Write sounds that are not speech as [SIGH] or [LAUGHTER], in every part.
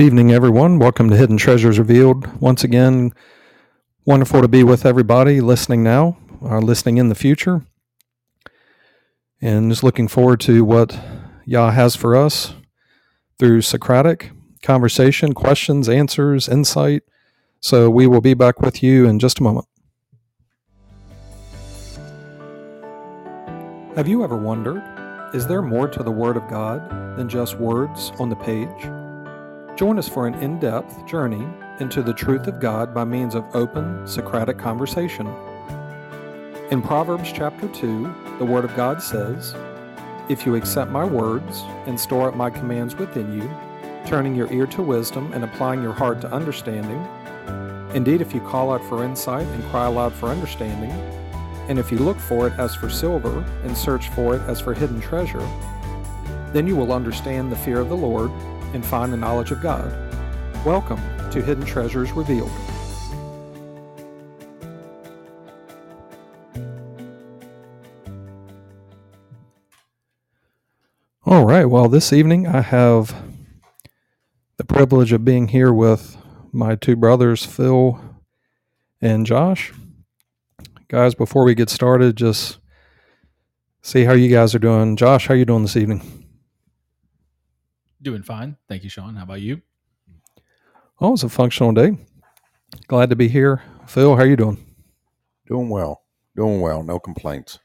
Evening, everyone. Welcome to Hidden Treasures Revealed. Once again, wonderful to be with everybody listening now or listening in the future. And just looking forward to what Yah has for us through Socratic conversation, questions, answers, insight. So we will be back with you in just a moment. Have you ever wondered, is there more to the Word of God than just words on the page? Join us for an in depth journey into the truth of God by means of open Socratic conversation. In Proverbs chapter 2, the Word of God says, If you accept my words and store up my commands within you, turning your ear to wisdom and applying your heart to understanding, indeed, if you call out for insight and cry aloud for understanding, and if you look for it as for silver and search for it as for hidden treasure, then you will understand the fear of the Lord and find the knowledge of God. Welcome to Hidden Treasures Revealed. All right, well, this evening I have the privilege of being here with my two brothers, Phil and Josh. Guys, before we get started, just see how you guys are doing. Josh, how are you doing this evening? Doing fine. Thank you, Sean. How about you? Oh, it was a functional day. Glad to be here. Phil, how are you doing? Doing well. Doing well. No complaints.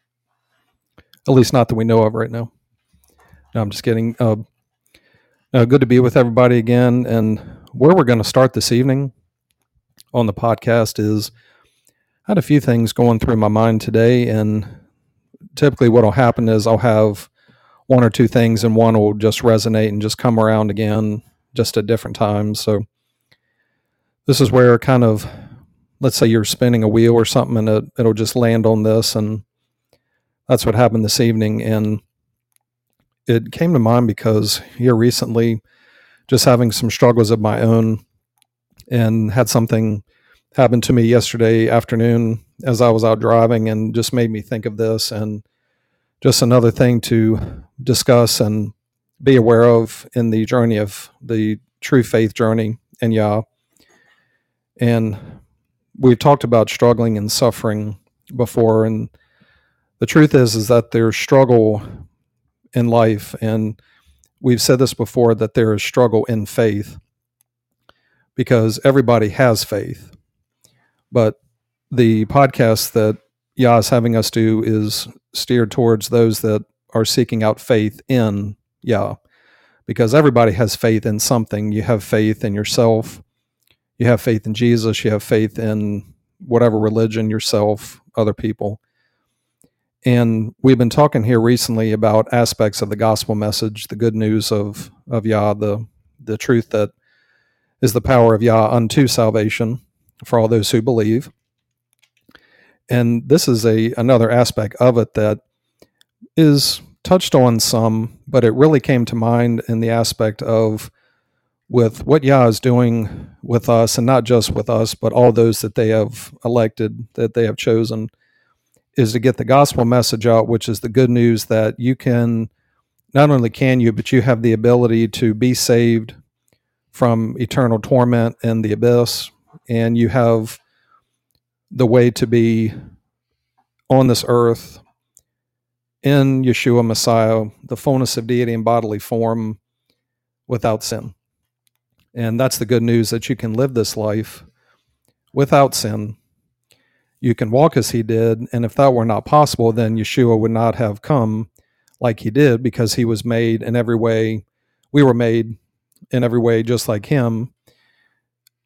At least not that we know of right now. No, I'm just kidding. Uh, uh, good to be with everybody again. And where we're going to start this evening on the podcast is I had a few things going through my mind today. And typically, what will happen is I'll have one or two things and one will just resonate and just come around again just at different times. So this is where kind of let's say you're spinning a wheel or something and it, it'll just land on this. And that's what happened this evening. And it came to mind because here recently just having some struggles of my own and had something happen to me yesterday afternoon as I was out driving and just made me think of this. And just another thing to discuss and be aware of in the journey of the true faith journey in Yah. And we've talked about struggling and suffering before, and the truth is is that there's struggle in life, and we've said this before that there is struggle in faith because everybody has faith, but the podcast that Yah is having us do is steered towards those that are seeking out faith in Yah. Because everybody has faith in something. You have faith in yourself, you have faith in Jesus, you have faith in whatever religion, yourself, other people. And we've been talking here recently about aspects of the gospel message, the good news of, of Yah, the, the truth that is the power of Yah unto salvation for all those who believe and this is a another aspect of it that is touched on some, but it really came to mind in the aspect of with what Yah is doing with us, and not just with us, but all those that they have elected, that they have chosen, is to get the gospel message out, which is the good news that you can, not only can you, but you have the ability to be saved from eternal torment in the abyss, and you have the way to be on this earth in Yeshua Messiah, the fullness of deity in bodily form without sin. And that's the good news that you can live this life without sin. You can walk as he did. And if that were not possible, then Yeshua would not have come like he did because he was made in every way. We were made in every way just like him.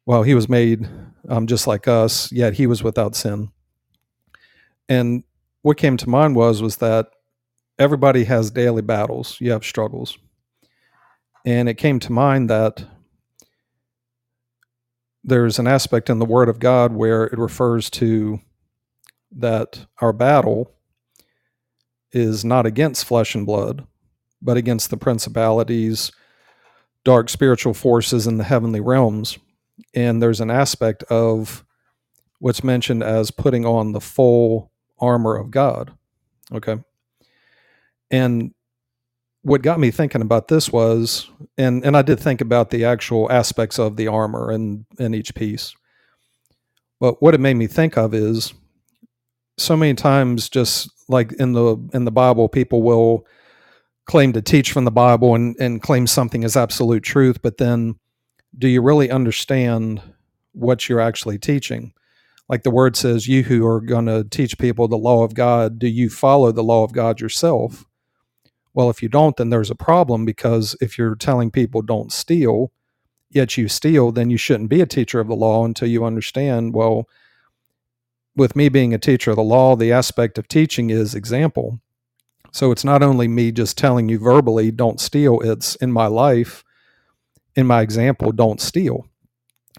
Well, he was made um, just like us, yet he was without sin. And what came to mind was was that everybody has daily battles. You have struggles, and it came to mind that there's an aspect in the Word of God where it refers to that our battle is not against flesh and blood, but against the principalities, dark spiritual forces in the heavenly realms and there's an aspect of what's mentioned as putting on the full armor of God. Okay. And what got me thinking about this was, and and I did think about the actual aspects of the armor and in each piece. But what it made me think of is so many times, just like in the in the Bible, people will claim to teach from the Bible and, and claim something as absolute truth, but then do you really understand what you're actually teaching? Like the word says, you who are going to teach people the law of God, do you follow the law of God yourself? Well, if you don't, then there's a problem because if you're telling people don't steal, yet you steal, then you shouldn't be a teacher of the law until you understand, well, with me being a teacher of the law, the aspect of teaching is example. So it's not only me just telling you verbally, don't steal, it's in my life, in my example, don't steal.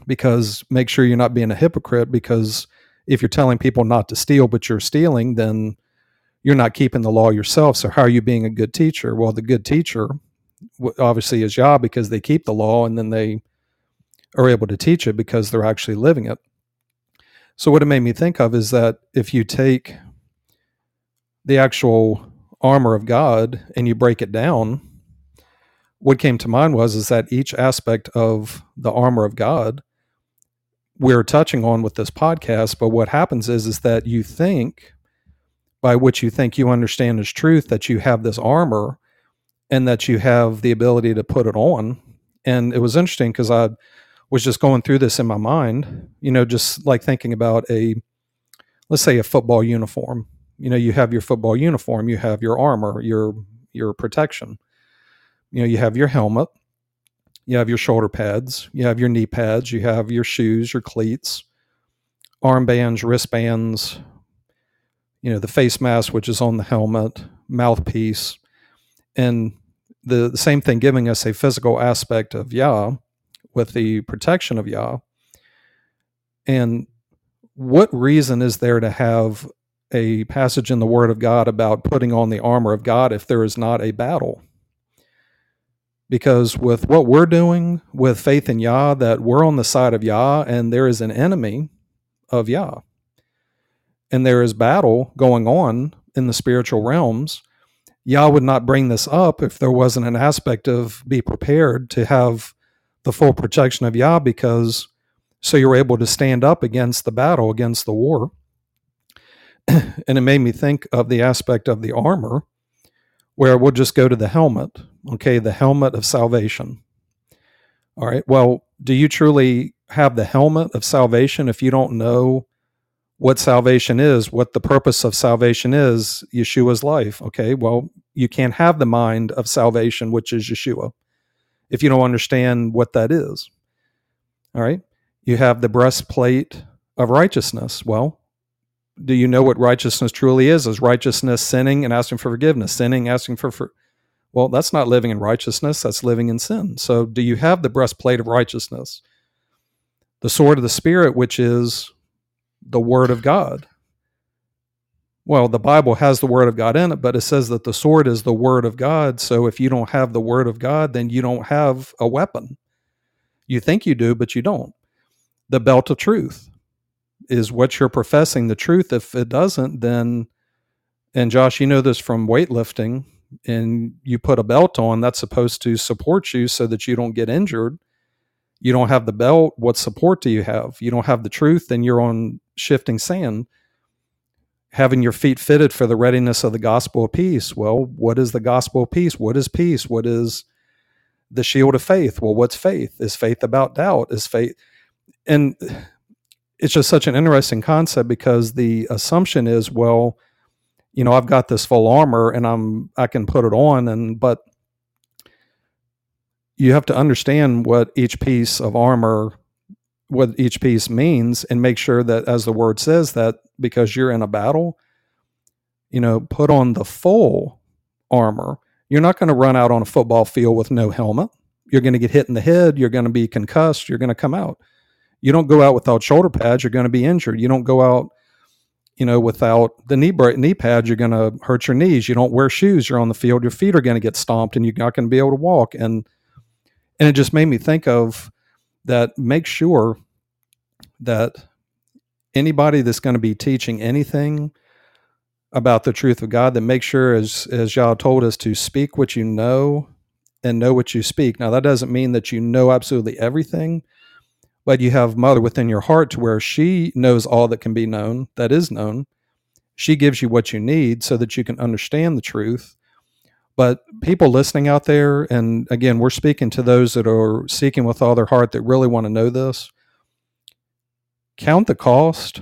Because make sure you're not being a hypocrite, because if you're telling people not to steal, but you're stealing, then you're not keeping the law yourself. So how are you being a good teacher? Well, the good teacher obviously is Yah because they keep the law and then they are able to teach it because they're actually living it. So what it made me think of is that if you take the actual armor of God and you break it down, what came to mind was is that each aspect of the armor of God we're touching on with this podcast, but what happens is is that you think by which you think you understand as truth that you have this armor and that you have the ability to put it on. And it was interesting because I was just going through this in my mind, you know, just like thinking about a let's say a football uniform you know you have your football uniform you have your armor your your protection you know you have your helmet you have your shoulder pads you have your knee pads you have your shoes your cleats armbands wristbands you know the face mask which is on the helmet mouthpiece and the, the same thing giving us a physical aspect of Yah with the protection of Yah and what reason is there to have a passage in the Word of God about putting on the armor of God if there is not a battle. Because with what we're doing with faith in Yah, that we're on the side of Yah and there is an enemy of Yah. And there is battle going on in the spiritual realms. Yah would not bring this up if there wasn't an aspect of be prepared to have the full protection of Yah because so you're able to stand up against the battle, against the war. [CLEARS THROAT] and it made me think of the aspect of the armor where we'll just go to the helmet. Okay, the helmet of salvation. All right. Well, do you truly have the helmet of salvation if you don't know what salvation is, what the purpose of salvation is, Yeshua's life? Okay. Well, you can't have the mind of salvation, which is Yeshua, if you don't understand what that is. All right. You have the breastplate of righteousness. Well, do you know what righteousness truly is? Is righteousness sinning and asking for forgiveness? Sinning, asking for, for well, that's not living in righteousness, that's living in sin. So, do you have the breastplate of righteousness? The sword of the Spirit, which is the Word of God. Well, the Bible has the Word of God in it, but it says that the sword is the Word of God. So, if you don't have the Word of God, then you don't have a weapon. You think you do, but you don't. The belt of truth is what you're professing the truth. If it doesn't, then, and Josh, you know this from weightlifting, and you put a belt on that's supposed to support you so that you don't get injured. You don't have the belt. What support do you have? You don't have the truth, then you're on shifting sand. Having your feet fitted for the readiness of the gospel of peace. Well, what is the gospel of peace? What is peace? What is the shield of faith? Well, what's faith? Is faith about doubt? Is faith and [SIGHS] it's just such an interesting concept because the assumption is, well, you know, I've got this full armor and I'm I can put it on and but you have to understand what each piece of armor what each piece means and make sure that as the word says that because you're in a battle, you know, put on the full armor. You're not going to run out on a football field with no helmet. You're going to get hit in the head, you're going to be concussed, you're going to come out you don't go out without shoulder pads, you're going to be injured. You don't go out, you know, without the knee knee pads, you're going to hurt your knees. You don't wear shoes, you're on the field, your feet are going to get stomped, and you're not going to be able to walk. And and it just made me think of that. Make sure that anybody that's going to be teaching anything about the truth of God, then make sure, as as Yah told us, to speak what you know and know what you speak. Now, that doesn't mean that you know absolutely everything, but you have Mother within your heart to where she knows all that can be known, that is known. She gives you what you need so that you can understand the truth. But people listening out there, and again, we're speaking to those that are seeking with all their heart that really want to know this. Count the cost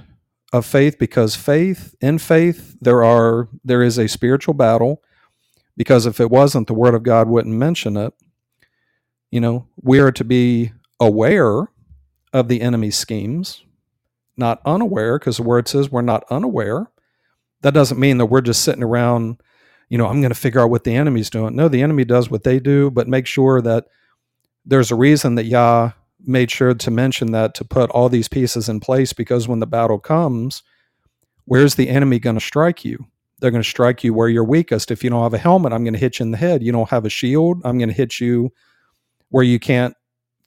of faith because faith in faith there are there is a spiritual battle because if it wasn't the word of god wouldn't mention it you know we are to be aware of the enemy's schemes not unaware because the word says we're not unaware that doesn't mean that we're just sitting around you know i'm going to figure out what the enemy's doing no the enemy does what they do but make sure that there's a reason that yah made sure to mention that to put all these pieces in place because when the battle comes, where's the enemy going to strike you? They're going to strike you where you're weakest. If you don't have a helmet, I'm going to hit you in the head. You don't have a shield, I'm going to hit you where you can't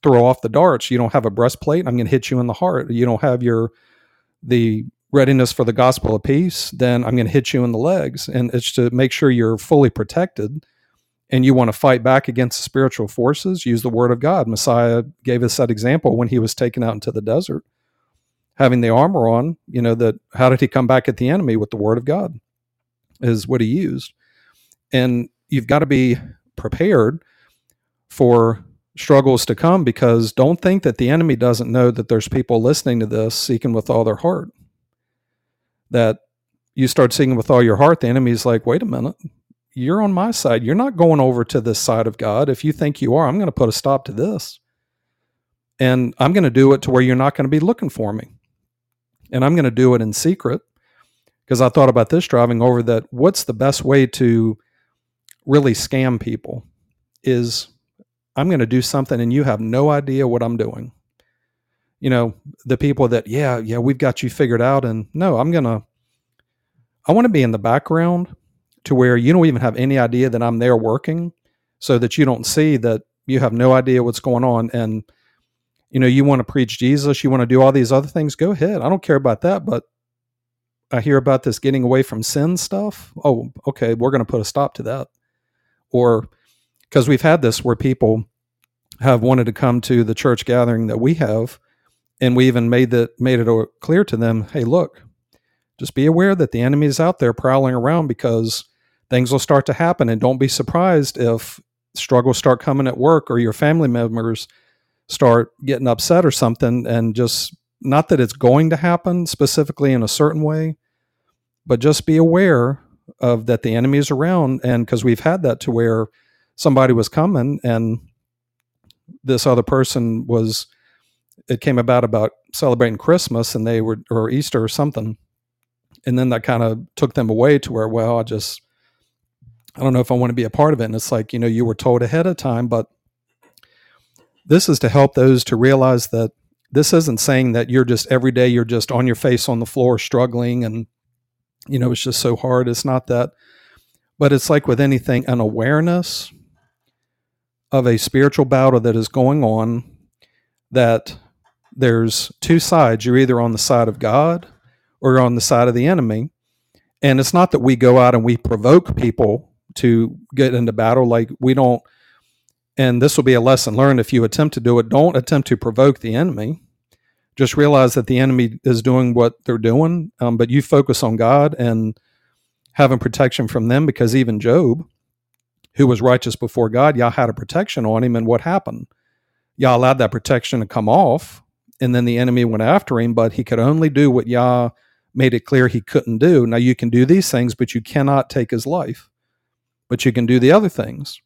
throw off the darts. You don't have a breastplate, I'm going to hit you in the heart. You don't have your the readiness for the gospel of peace, then I'm going to hit you in the legs. And it's to make sure you're fully protected and you want to fight back against the spiritual forces, use the word of God. Messiah gave us that example when he was taken out into the desert, having the armor on. You know, that how did he come back at the enemy with the word of God? Is what he used. And you've got to be prepared for struggles to come because don't think that the enemy doesn't know that there's people listening to this seeking with all their heart. That you start seeking with all your heart, the enemy's like, wait a minute, you're on my side. You're not going over to this side of God. If you think you are, I'm going to put a stop to this. And I'm going to do it to where you're not going to be looking for me. And I'm going to do it in secret because I thought about this driving over that what's the best way to really scam people is I'm going to do something and you have no idea what I'm doing. You know, the people that, yeah, yeah, we've got you figured out. And no, I'm going to, I want to be in the background to where you don't even have any idea that I'm there working so that you don't see that you have no idea what's going on and you know you want to preach Jesus you want to do all these other things go ahead I don't care about that but I hear about this getting away from sin stuff oh okay we're going to put a stop to that or because we've had this where people have wanted to come to the church gathering that we have and we even made that made it clear to them hey look just be aware that the enemy is out there prowling around because things will start to happen. And don't be surprised if struggles start coming at work or your family members start getting upset or something. And just not that it's going to happen specifically in a certain way, but just be aware of that the enemy is around. And because we've had that to where somebody was coming and this other person was, it came about about celebrating Christmas and they were, or Easter or something. And then that kind of took them away to where, well, I just, I don't know if I want to be a part of it. And it's like, you know, you were told ahead of time, but this is to help those to realize that this isn't saying that you're just every day you're just on your face on the floor struggling and you know it's just so hard it's not that but it's like with anything an awareness of a spiritual battle that is going on that there's two sides you're either on the side of god or you're on the side of the enemy and it's not that we go out and we provoke people to get into battle. Like we don't, and this will be a lesson learned if you attempt to do it, don't attempt to provoke the enemy. Just realize that the enemy is doing what they're doing, um, but you focus on God and having protection from them because even Job, who was righteous before God, Yah had a protection on him. And what happened? Yah allowed that protection to come off, and then the enemy went after him, but he could only do what Yah made it clear he couldn't do. Now, you can do these things, but you cannot take his life but you can do the other things.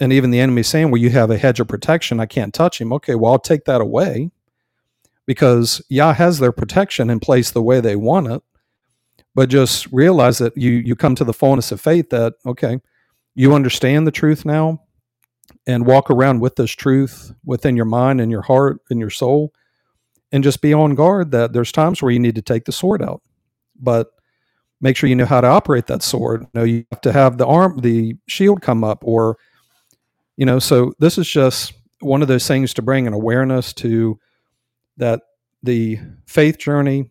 And even the enemy saying, well, you have a hedge of protection, I can't touch him. Okay, well, I'll take that away because Yah has their protection in place the way they want it. But just realize that you you come to the fullness of faith that, okay, you understand the truth now and walk around with this truth within your mind and your heart and your soul and just be on guard that there's times where you need to take the sword out. But make sure you know how to operate that sword. You know, you have to have the arm, the shield come up, or you know. So this is just one of those things to bring an awareness to that the faith journey.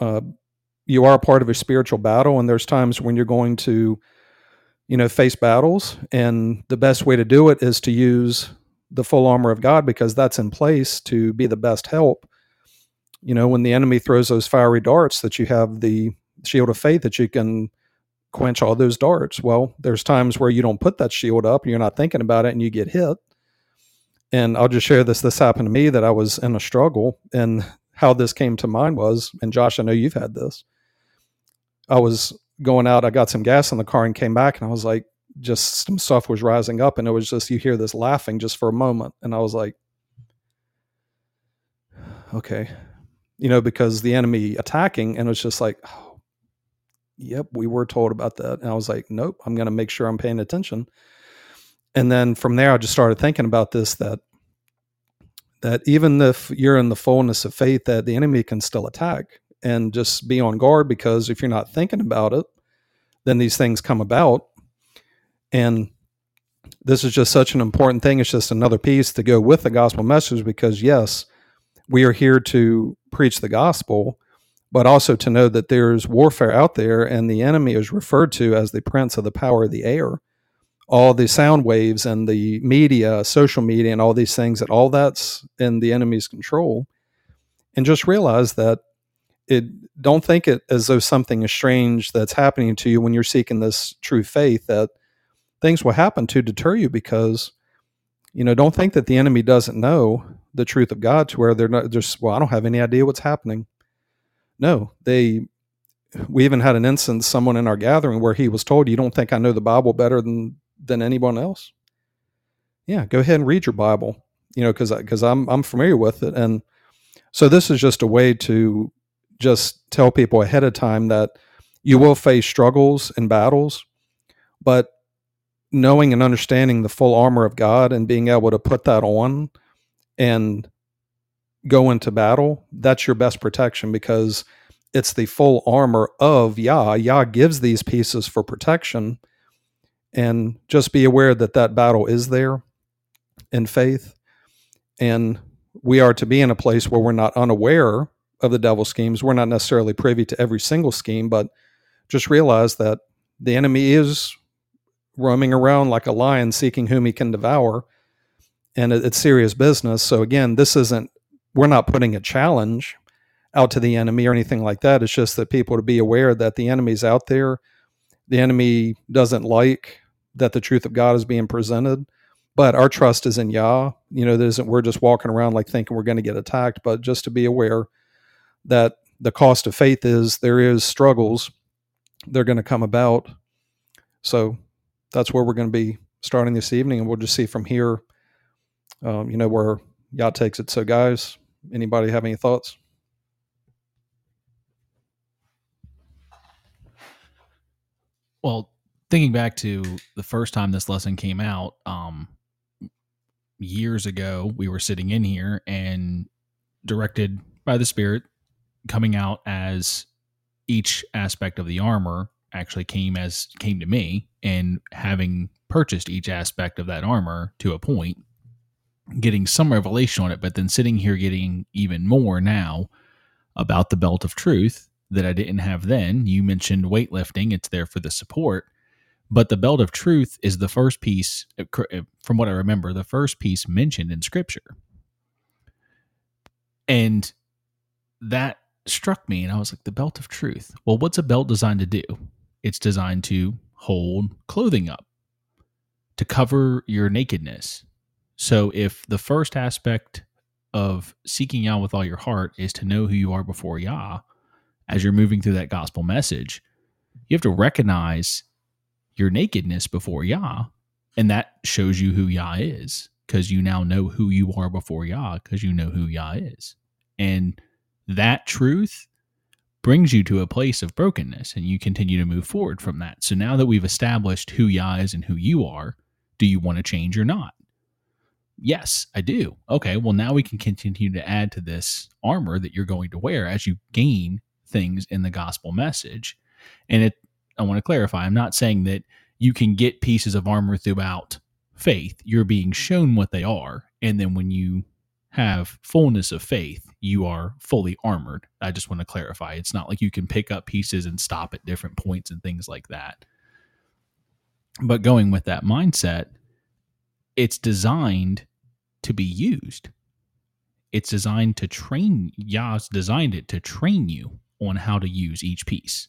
Uh, you are a part of a spiritual battle, and there's times when you're going to, you know, face battles, and the best way to do it is to use the full armor of God because that's in place to be the best help. You know, when the enemy throws those fiery darts, that you have the shield of faith that you can quench all those darts. Well, there's times where you don't put that shield up, you're not thinking about it, and you get hit. And I'll just share this. This happened to me that I was in a struggle, and how this came to mind was, and Josh, I know you've had this. I was going out, I got some gas in the car and came back, and I was like, just some stuff was rising up, and it was just you hear this laughing just for a moment, and I was like, [SIGHS] okay, you know, because the enemy attacking, and it was just like, oh, yep, we were told about that, and I was like, nope, I'm going to make sure I'm paying attention. And then from there, I just started thinking about this that that even if you're in the fullness of faith, that the enemy can still attack and just be on guard because if you're not thinking about it, then these things come about. And this is just such an important thing. It's just another piece to go with the gospel message because, yes, we are here to preach the gospel, but also to know that there's warfare out there and the enemy is referred to as the prince of the power of the air all the sound waves and the media, social media, and all these things, that all that's in the enemy's control. And just realize that it don't think it as though something is strange that's happening to you when you're seeking this true faith that things will happen to deter you because you know don't think that the enemy doesn't know the truth of god to where they're not just well i don't have any idea what's happening no they we even had an instance someone in our gathering where he was told you don't think i know the bible better than than anyone else? Yeah, go ahead and read your Bible. You know, because because I'm I'm familiar with it, and so this is just a way to just tell people ahead of time that you will face struggles and battles, but knowing and understanding the full armor of God and being able to put that on and go into battle, that's your best protection because it's the full armor of Yah. Yah gives these pieces for protection and just be aware that that battle is there in faith and we are to be in a place where we're not unaware of the devil's schemes we're not necessarily privy to every single scheme but just realize that the enemy is roaming around like a lion seeking whom he can devour and it's serious business so again this isn't we're not putting a challenge out to the enemy or anything like that it's just that people to be aware that the enemy's out there the enemy doesn't like that the truth of God is being presented. But our trust is in Yah. You know, isn't we're just walking around like thinking we're going to get attacked, but just to be aware that the cost of faith is there is struggles. They're going to come about. So that's where we're going to be starting this evening, and we'll just see from here, um, you know, where Yah takes it. So, guys, anybody have any thoughts? Well, thinking back to the first time this lesson came out, um, years ago, we were sitting in here and directed by the Spirit, coming out as each aspect of the armor actually came as came to me, and having purchased each aspect of that armor to a point, getting some revelation on it, but then sitting here getting even more now about the belt of truth that I didn't have then. You mentioned weightlifting, it's there for the support. But the belt of truth is the first piece, uh, uh, from what I remember, the first piece mentioned in scripture. And that struck me, and I was like, the belt of truth. Well, what's a belt designed to do? It's designed to hold clothing up, to cover your nakedness. So if the first aspect of seeking Yah with all your heart is to know who you are before Yah, as you're moving through that gospel message, you have to recognize your nakedness before Yah. And that shows you who Yah is because you now know who you are before Yah because you know who Yah is. And that truth brings you to a place of brokenness and you continue to move forward from that. So now that we've established who Yah is and who you are, do you want to change or not? Yes, I do. Okay, well, now we can continue to add to this armor that you're going to wear as you gain things in the gospel message. And it I want to clarify. I'm not saying that you can get pieces of armor throughout faith. You're being shown what they are. And then when you have fullness of faith, you are fully armored. I just want to clarify. It's not like you can pick up pieces and stop at different points and things like that. But going with that mindset, it's designed to be used. It's designed to train. Yah's designed it to train you on how to use each piece.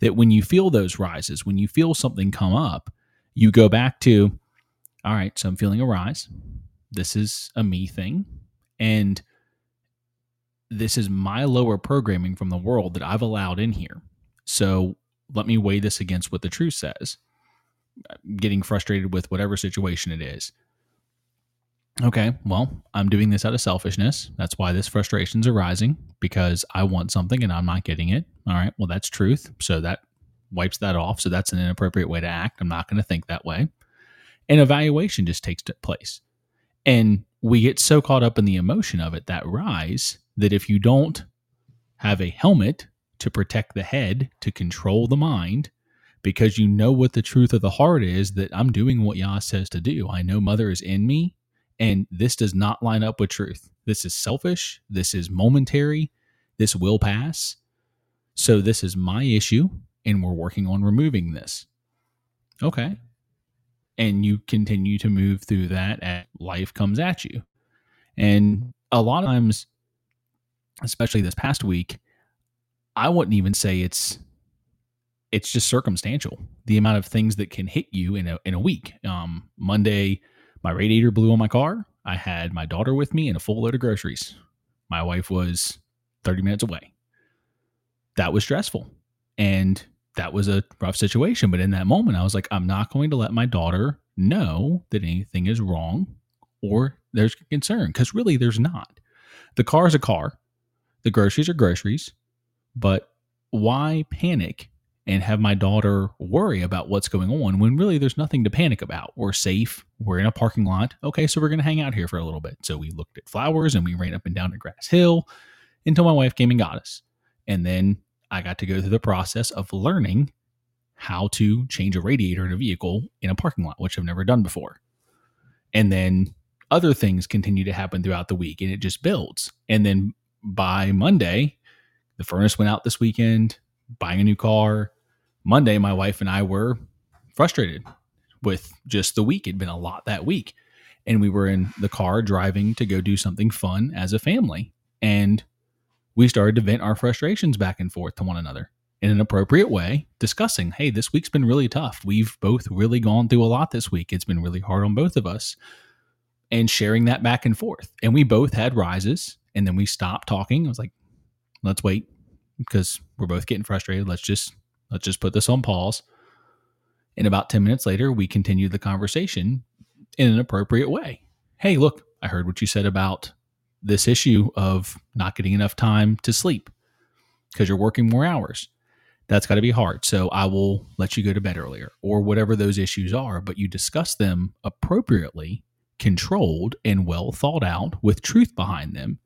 That when you feel those rises, when you feel something come up, you go back to, all right, so I'm feeling a rise. This is a me thing. And this is my lower programming from the world that I've allowed in here. So let me weigh this against what the truth says. I'm Getting frustrated with whatever situation it is. Okay, well, I'm doing this out of selfishness. That's why this frustration's arising because I want something and I'm not getting it. All right, well, that's truth. So that wipes that off. So that's an inappropriate way to act. I'm not going to think that way. And evaluation just takes place. And we get so caught up in the emotion of it, that rise, that if you don't have a helmet to protect the head, to control the mind, because you know what the truth of the heart is that I'm doing what Yah says to do. I know Mother is in me, and this does not line up with truth. This is selfish. This is momentary. This will pass. So, this is my issue, and we're working on removing this. Okay and you continue to move through that as life comes at you. And a lot of times, especially this past week, I wouldn't even say it's it's just circumstantial. The amount of things that can hit you in a in a week. Um, Monday, my radiator blew on my car. I had my daughter with me and a full load of groceries. My wife was 30 minutes away. That was stressful. And that was a rough situation. But in that moment, I was like, I'm not going to let my daughter know that anything is wrong or there's concern because really there's not. The car is a car, the groceries are groceries, but why panic and have my daughter worry about what's going on when really there's nothing to panic about? We're safe. We're in a parking lot. Okay, so we're going to hang out here for a little bit. So we looked at flowers and we ran up and down a grass hill until my wife came and got us. And then I got to go through the process of learning how to change a radiator in a vehicle in a parking lot, which I've never done before. And then other things continue to happen throughout the week and it just builds. And then by Monday, the furnace went out this weekend, buying a new car. Monday, my wife and I were frustrated with just the week. It'd been a lot that week. And we were in the car driving to go do something fun as a family. And we started to vent our frustrations back and forth to one another in an appropriate way, discussing, hey, this week's been really tough. We've both really gone through a lot this week. It's been really hard on both of us. And sharing that back and forth. And we both had rises. And then we stopped talking. I was like, let's wait because we're both getting frustrated. Let's just let's just put this on pause. And about 10 minutes later, we continued the conversation in an appropriate way. Hey, look, I heard what you said about this issue of not getting enough time to sleep because you're working more hours. That's got to be hard. So I will let you go to bed earlier or whatever those issues are, but you discuss them appropriately, controlled, and well thought out with truth behind them,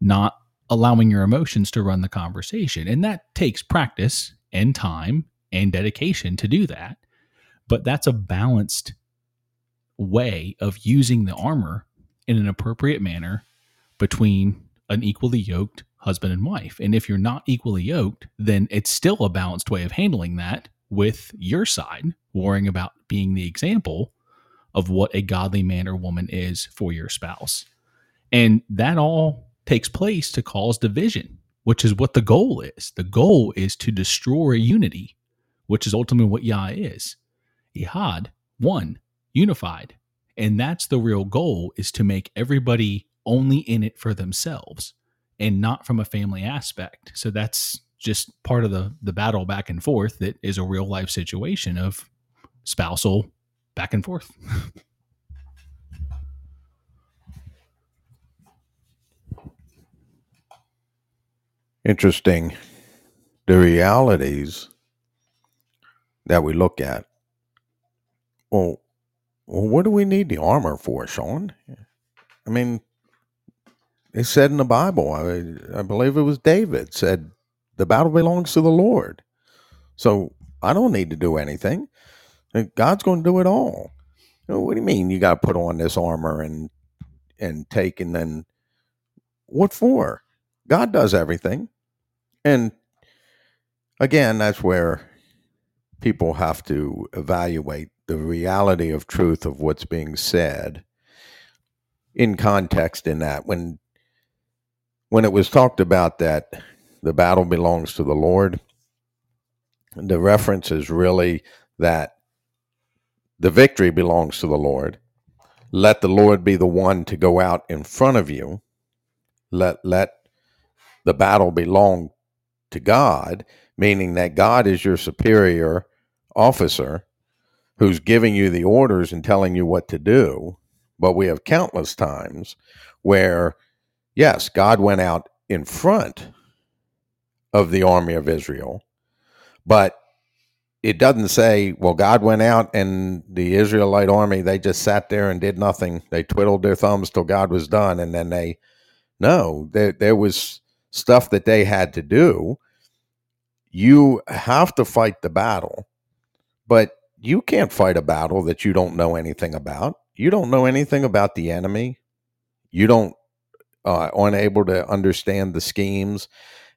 not allowing your emotions to run the conversation. And that takes practice and time and dedication to do that. But that's a balanced way of using the armor in an appropriate manner between an equally yoked husband and wife. And if you're not equally yoked, then it's still a balanced way of handling that with your side, worrying about being the example of what a godly man or woman is for your spouse. And that all takes place to cause division, which is what the goal is. The goal is to destroy unity, which is ultimately what Yah is. Echad, one, unified. And that's the real goal is to make everybody only in it for themselves and not from a family aspect. So that's just part of the the battle back and forth that is a real life situation of spousal back and forth. [LAUGHS] Interesting. The realities that we look at. Well, well, what do we need the armor for, Sean? I mean, it said in the Bible, I, I believe it was David said, the battle belongs to the Lord. So I don't need to do anything. Uh, God's going to do it all. what do you mean you got to put on this armor and and take and then what for? God does everything. And again, that's where people have to evaluate the reality of truth of what's being said in context in that when when it was talked about that the battle belongs to the Lord, the reference is really that the victory belongs to the Lord. Let the Lord be the one to go out in front of you. Let let the battle belong to God, meaning that God is your superior officer who's giving you the orders and telling you what to do. But we have countless times where, yes, God went out in front of the army of Israel, but it doesn't say, well, God went out and the Israelite army, they just sat there and did nothing. They twiddled their thumbs till God was done. And then they, no, there, there was stuff that they had to do. You have to fight the battle, but you can't fight a battle that you don't know anything about. You don't know anything about the enemy. You don't uh, aren't to understand the schemes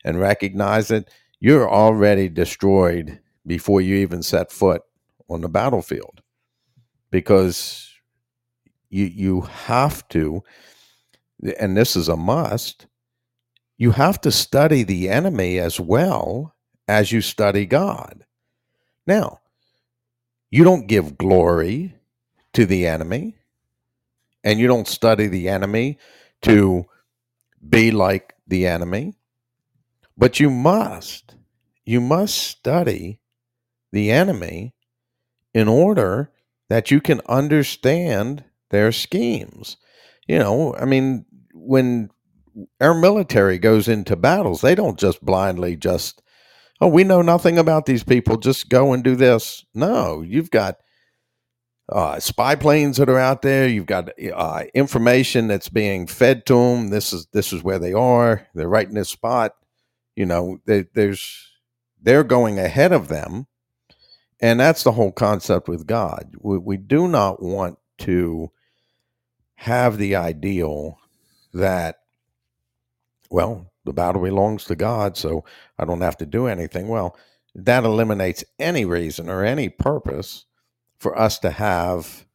and recognize it. You're already destroyed before you even set foot on the battlefield, because you you have to, and this is a must. You have to study the enemy as well as you study God. Now, you don't give glory to the enemy and you don't study the enemy to be like the enemy but you must you must study the enemy in order that you can understand their schemes you know i mean when our military goes into battles they don't just blindly just oh, we know nothing about these people. Just go and do this. No, you've got uh, spy planes that are out there. You've got uh, information that's being fed to them. This is this is where they are. They're right in this spot. You know, they, there's they're going ahead of them, and that's the whole concept with God. We, we do not want to have the ideal that well the battle belongs to God, so I don't have to do anything. Well, that eliminates any reason or any purpose for us to have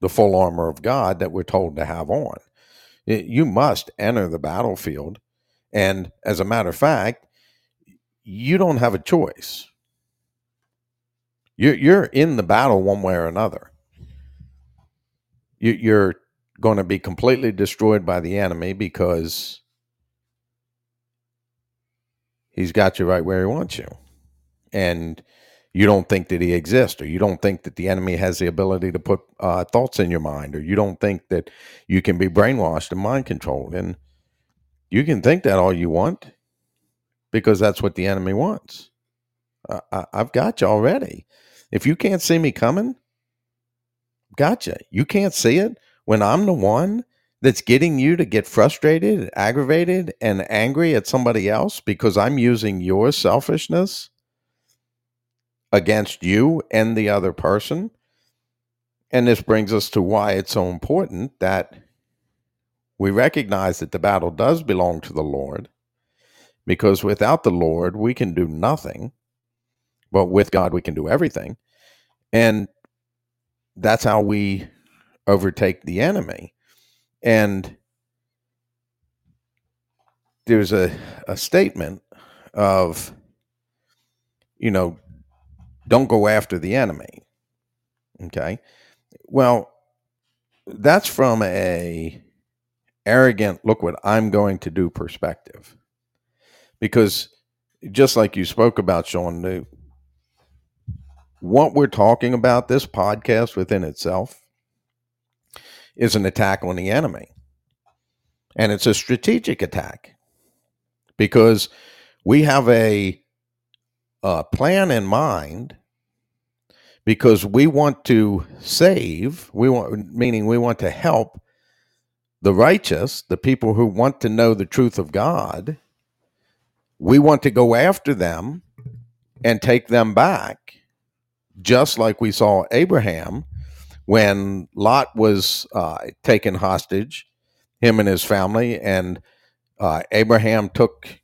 the full armor of God that we're told to have on. You must enter the battlefield. And as a matter of fact, you don't have a choice. You're in the battle one way or another. You're going to be completely destroyed by the enemy because he's got you right where he wants you. And you don't think that he exists, or you don't think that the enemy has the ability to put uh, thoughts in your mind, or you don't think that you can be brainwashed and mind controlled. And you can think that all you want because that's what the enemy wants. I, have got you already. If you can't see me coming, gotcha. You can't see it when I'm the one that's getting you to get frustrated, aggravated, and angry at somebody else because I'm using your selfishness against you and the other person. And this brings us to why it's so important that we recognize that the battle does belong to the Lord, because without the Lord, we can do nothing. But with God, we can do everything. And that's how we overtake the enemy. And there's a, a statement of, you know, don't go after the enemy. Okay. Well, that's from a arrogant look what I'm going to do perspective. Because just like you spoke about, Sean, what we're talking about, this podcast within itself, is an attack on the enemy. And it's a strategic attack because we have a, a plan in mind because we want to save, we want meaning we want to help the righteous, the people who want to know the truth of God. We want to go after them and take them back, just like we saw Abraham when Lot was uh, taken hostage, him and his family, and uh, Abraham took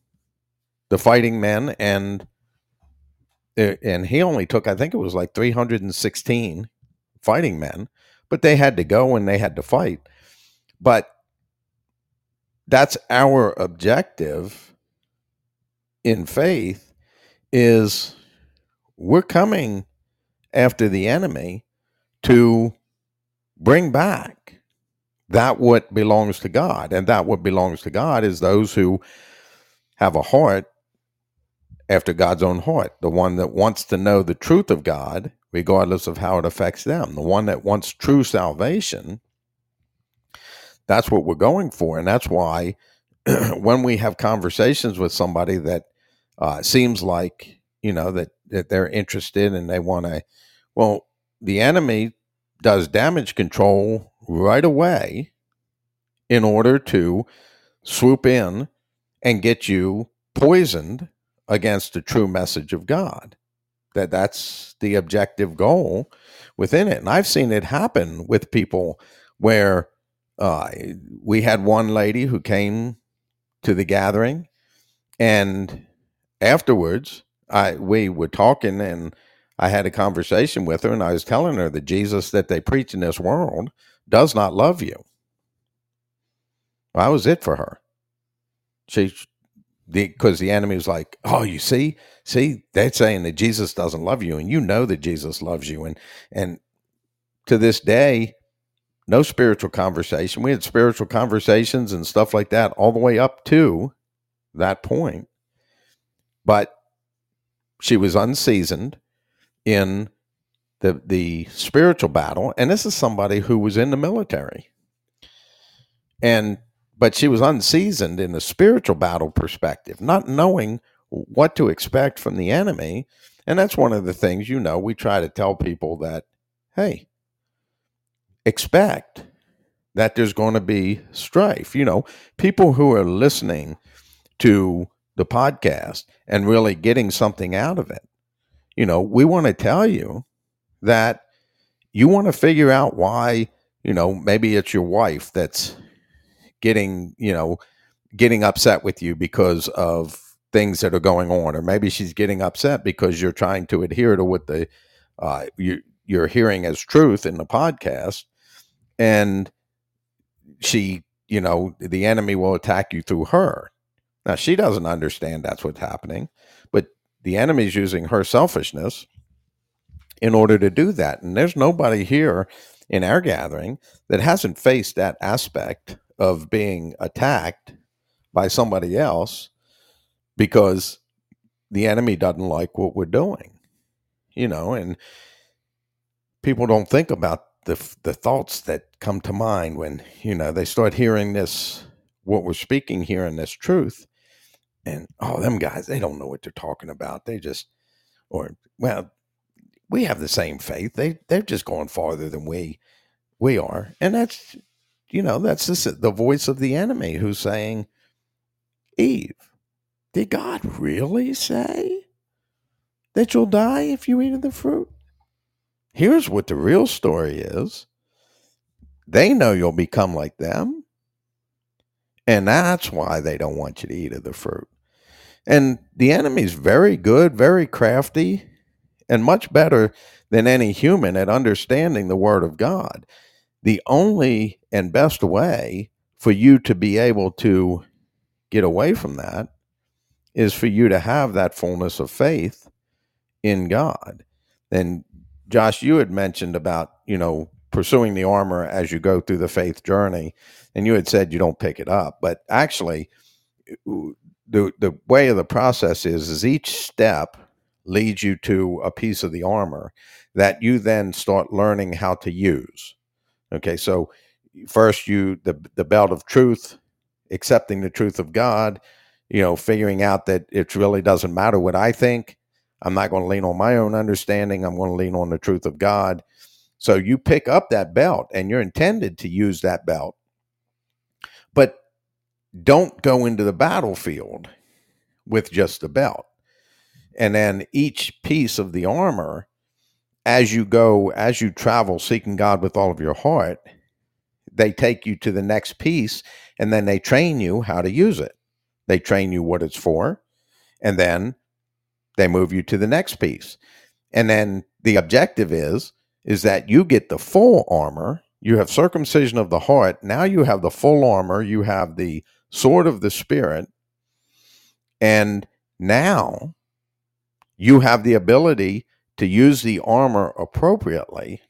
the fighting men and uh, and he only took I think it was like 316 fighting men, but they had to go and they had to fight. But that's our objective in faith is we're coming after the enemy to bring back that what belongs to God. And that what belongs to God is those who have a heart after God's own heart, the one that wants to know the truth of God, regardless of how it affects them, the one that wants true salvation. That's what we're going for. And that's why [CLEARS THROAT] when we have conversations with somebody that uh, seems like, you know, that, that they're interested and they want to, well, the enemy does damage control right away in order to swoop in and get you poisoned against the true message of God. That that's the objective goal within it. And I've seen it happen with people where uh, we had one lady who came to the gathering and afterwards I we were talking and I had a conversation with her and I was telling her that Jesus that they preach in this world does not love you. Well, that was it for her. She, because the, the enemy was like, oh, you see, see, they're saying that Jesus doesn't love you, and you know that Jesus loves you, and and to this day, no spiritual conversation. We had spiritual conversations and stuff like that all the way up to that point, but she was unseasoned in the the spiritual battle and this is somebody who was in the military. And but she was unseasoned in the spiritual battle perspective not knowing what to expect from the enemy. And that's one of the things you know we try to tell people that hey expect that there's going to be strife. You know people who are listening to the podcast and really getting something out of it you know, we want to tell you that you want to figure out why, you know, maybe it's your wife that's getting, you know, getting upset with you because of things that are going on, or maybe she's getting upset because you're trying to adhere to what the uh, you, you're hearing as truth in the podcast, and she, you know, the enemy will attack you through her. Now she doesn't understand that's what's happening, but the enemy's using her selfishness in order to do that. And there's nobody here in our gathering that hasn't faced that aspect of being attacked by somebody else because the enemy doesn't like what we're doing. You know, and people don't think about the the thoughts that come to mind when, you know, they start hearing this what we're speaking here in this truth and oh, them guys, they don't know what they're talking about. They just, or well, we have the same faith. They they're just going farther than we we are, and that's you know that's just the voice of the enemy who's saying, Eve, did God really say that you'll die if you eat of the fruit? Here's what the real story is. They know you'll become like them. And that's why they don't want you to eat of the fruit. And the enemy's very good, very crafty, and much better than any human at understanding the Word of God. The only and best way for you to be able to get away from that is for you to have that fullness of faith in God. And Josh, you had mentioned about, you know, pursuing the armor as you go through the faith journey and you had said you don't pick it up but actually uh, the the way of the process is is each step leads you to a piece of the armor that you then start learning how to use okay so first you the the belt of truth accepting the truth of god you know figuring out that it really doesn't matter what i think. I'm not going to lean on my own understanding. I'm going to lean on the truth of god. So you pick up that belt and you're intended to use that belt. But don't go into the battlefield with just a belt. And then each piece of the armor, as you go, as you travel seeking God with all of your heart, they take you to the next piece and then they train you how to use it. they train you what it's for, and then they move you to the next piece. And then the objective is is that you get the full armor. You have circumcision of the heart. Now you have the full armor. You have the sword of the spirit. And now you have the ability to use the armor appropriately.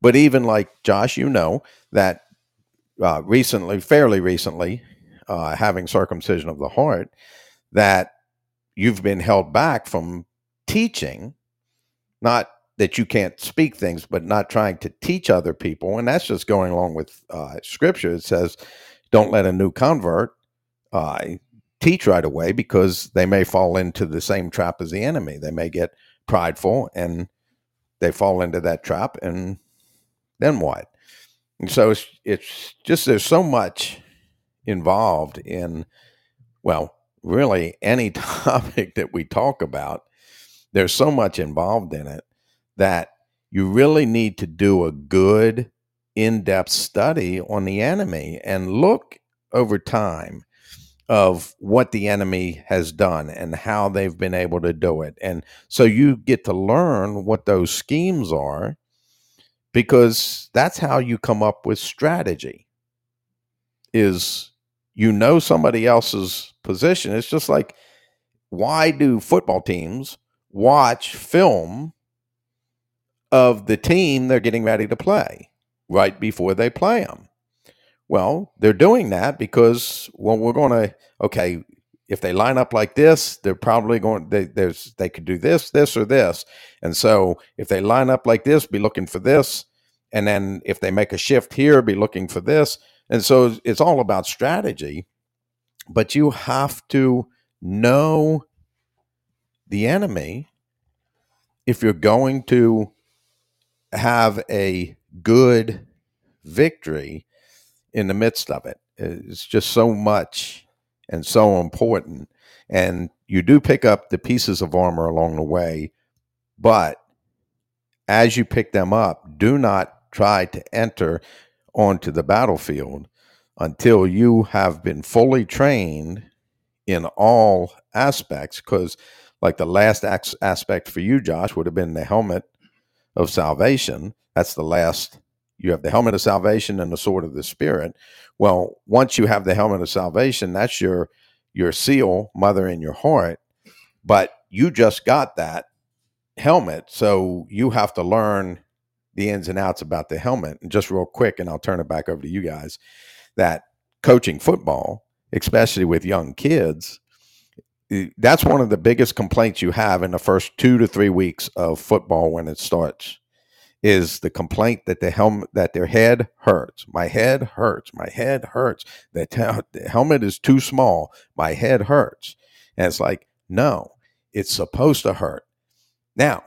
But even like Josh, you know that uh, recently, fairly recently, uh, having circumcision of the heart, that you've been held back from teaching, not that you can't speak things, but not trying to teach other people. And that's just going along with uh, scripture. It says, don't let a new convert uh, teach right away because they may fall into the same trap as the enemy. They may get prideful and they fall into that trap. And then what? And so it's, it's just there's so much involved in, well, really any [LAUGHS] topic that we talk about. There's so much involved in it that you really need to do a good in-depth study on the enemy and look over time of what the enemy has done and how they've been able to do it. And so you get to learn what those schemes are because that's how you come up with strategy is you know somebody else's position. It's just like why do football teams watch film of the team they're getting ready to play right before they play them? Well, they're doing that because well, we're going to okay. If they line up like this, they're probably going. They, there's they could do this, this, or this, and so if they line up like this, be looking for this, and then if they make a shift here, be looking for this, and so it's all about strategy. But you have to know the enemy if you're going to have a good victory in the midst of it. It's just so much and so important. And you do pick up the pieces of armor along the way, but as you pick them up, do not try to enter onto the battlefield until you have been fully trained in all aspects. Because, like the last aspect for you, Josh, would have been the helmet of salvation. That's the last you have the helmet of salvation and the sword of the spirit. Well once you have the helmet of salvation that's your your seal mother in your heart but you just got that helmet so you have to learn the ins and outs about the helmet. And just real quick and i'll turn it back over to you guys that coaching football especially with young kids that's one of the biggest complaints you have in the first two to three weeks of football when it starts is the complaint that the helmet that their head hurts. My head hurts. My head hurts. The, te- the helmet is too small. My head hurts. And it's like, no, it's supposed to hurt. Now,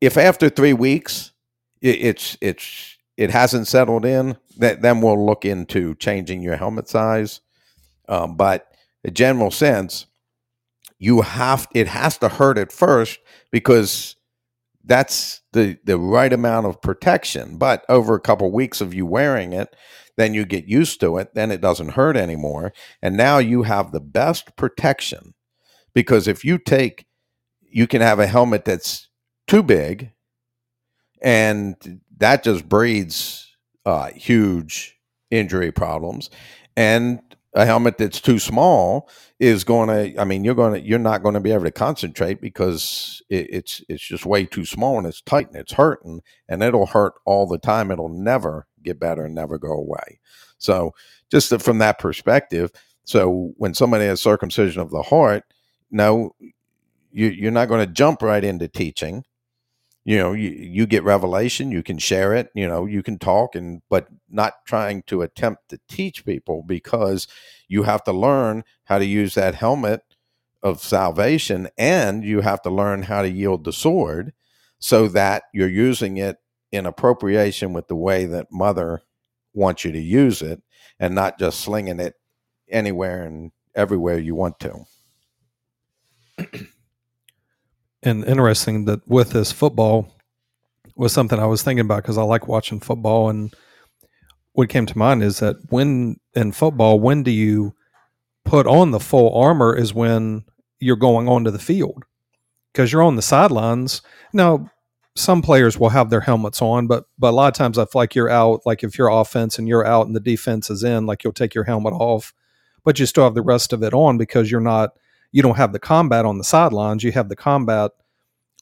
if after three weeks it, it's it's it hasn't settled in, that then we'll look into changing your helmet size. Um, but a general sense, you have it has to hurt at first because that's the the right amount of protection. But over a couple of weeks of you wearing it, then you get used to it. Then it doesn't hurt anymore, and now you have the best protection. Because if you take, you can have a helmet that's too big, and that just breeds uh, huge injury problems. And a helmet that's too small is going to i mean you're going to you're not going to be able to concentrate because it, it's it's just way too small and it's tight and it's hurting and it'll hurt all the time. It'll never get better and never go away. So just from that perspective so when somebody has circumcision of the heart no you, you're not going to jump right into teaching you know you, you get revelation you can share it you know you can talk and but not trying to attempt to teach people because you have to learn how to use that helmet of salvation and you have to learn how to yield the sword so that you're using it in appropriation with the way that mother wants you to use it and not just slinging it anywhere and everywhere you want to and interesting that with this football was something I was thinking about because I like watching football. And what came to mind is that when in football, when do you put on the full armor is when you're going onto the field because you're on the sidelines. Now, some players will have their helmets on, but but a lot of times I feel like you're out. Like if you're offense and you're out and the defense is in, like you'll take your helmet off, but you still have the rest of it on because you're not. You don't have the combat on the sidelines. You have the combat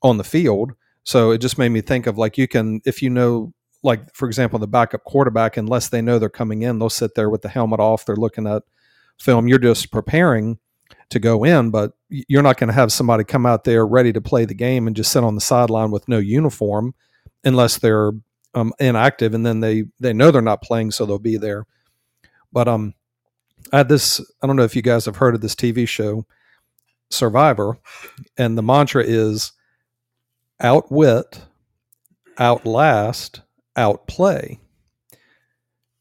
on the field. So it just made me think of like you can if you know like for example the backup quarterback unless they know they're coming in they'll sit there with the helmet off they're looking at film you're just preparing to go in but you're not going to have somebody come out there ready to play the game and just sit on the sideline with no uniform unless they're um, inactive and then they they know they're not playing so they'll be there but um i had this i don't know if you guys have heard of this tv show survivor and the mantra is outwit outlast outplay.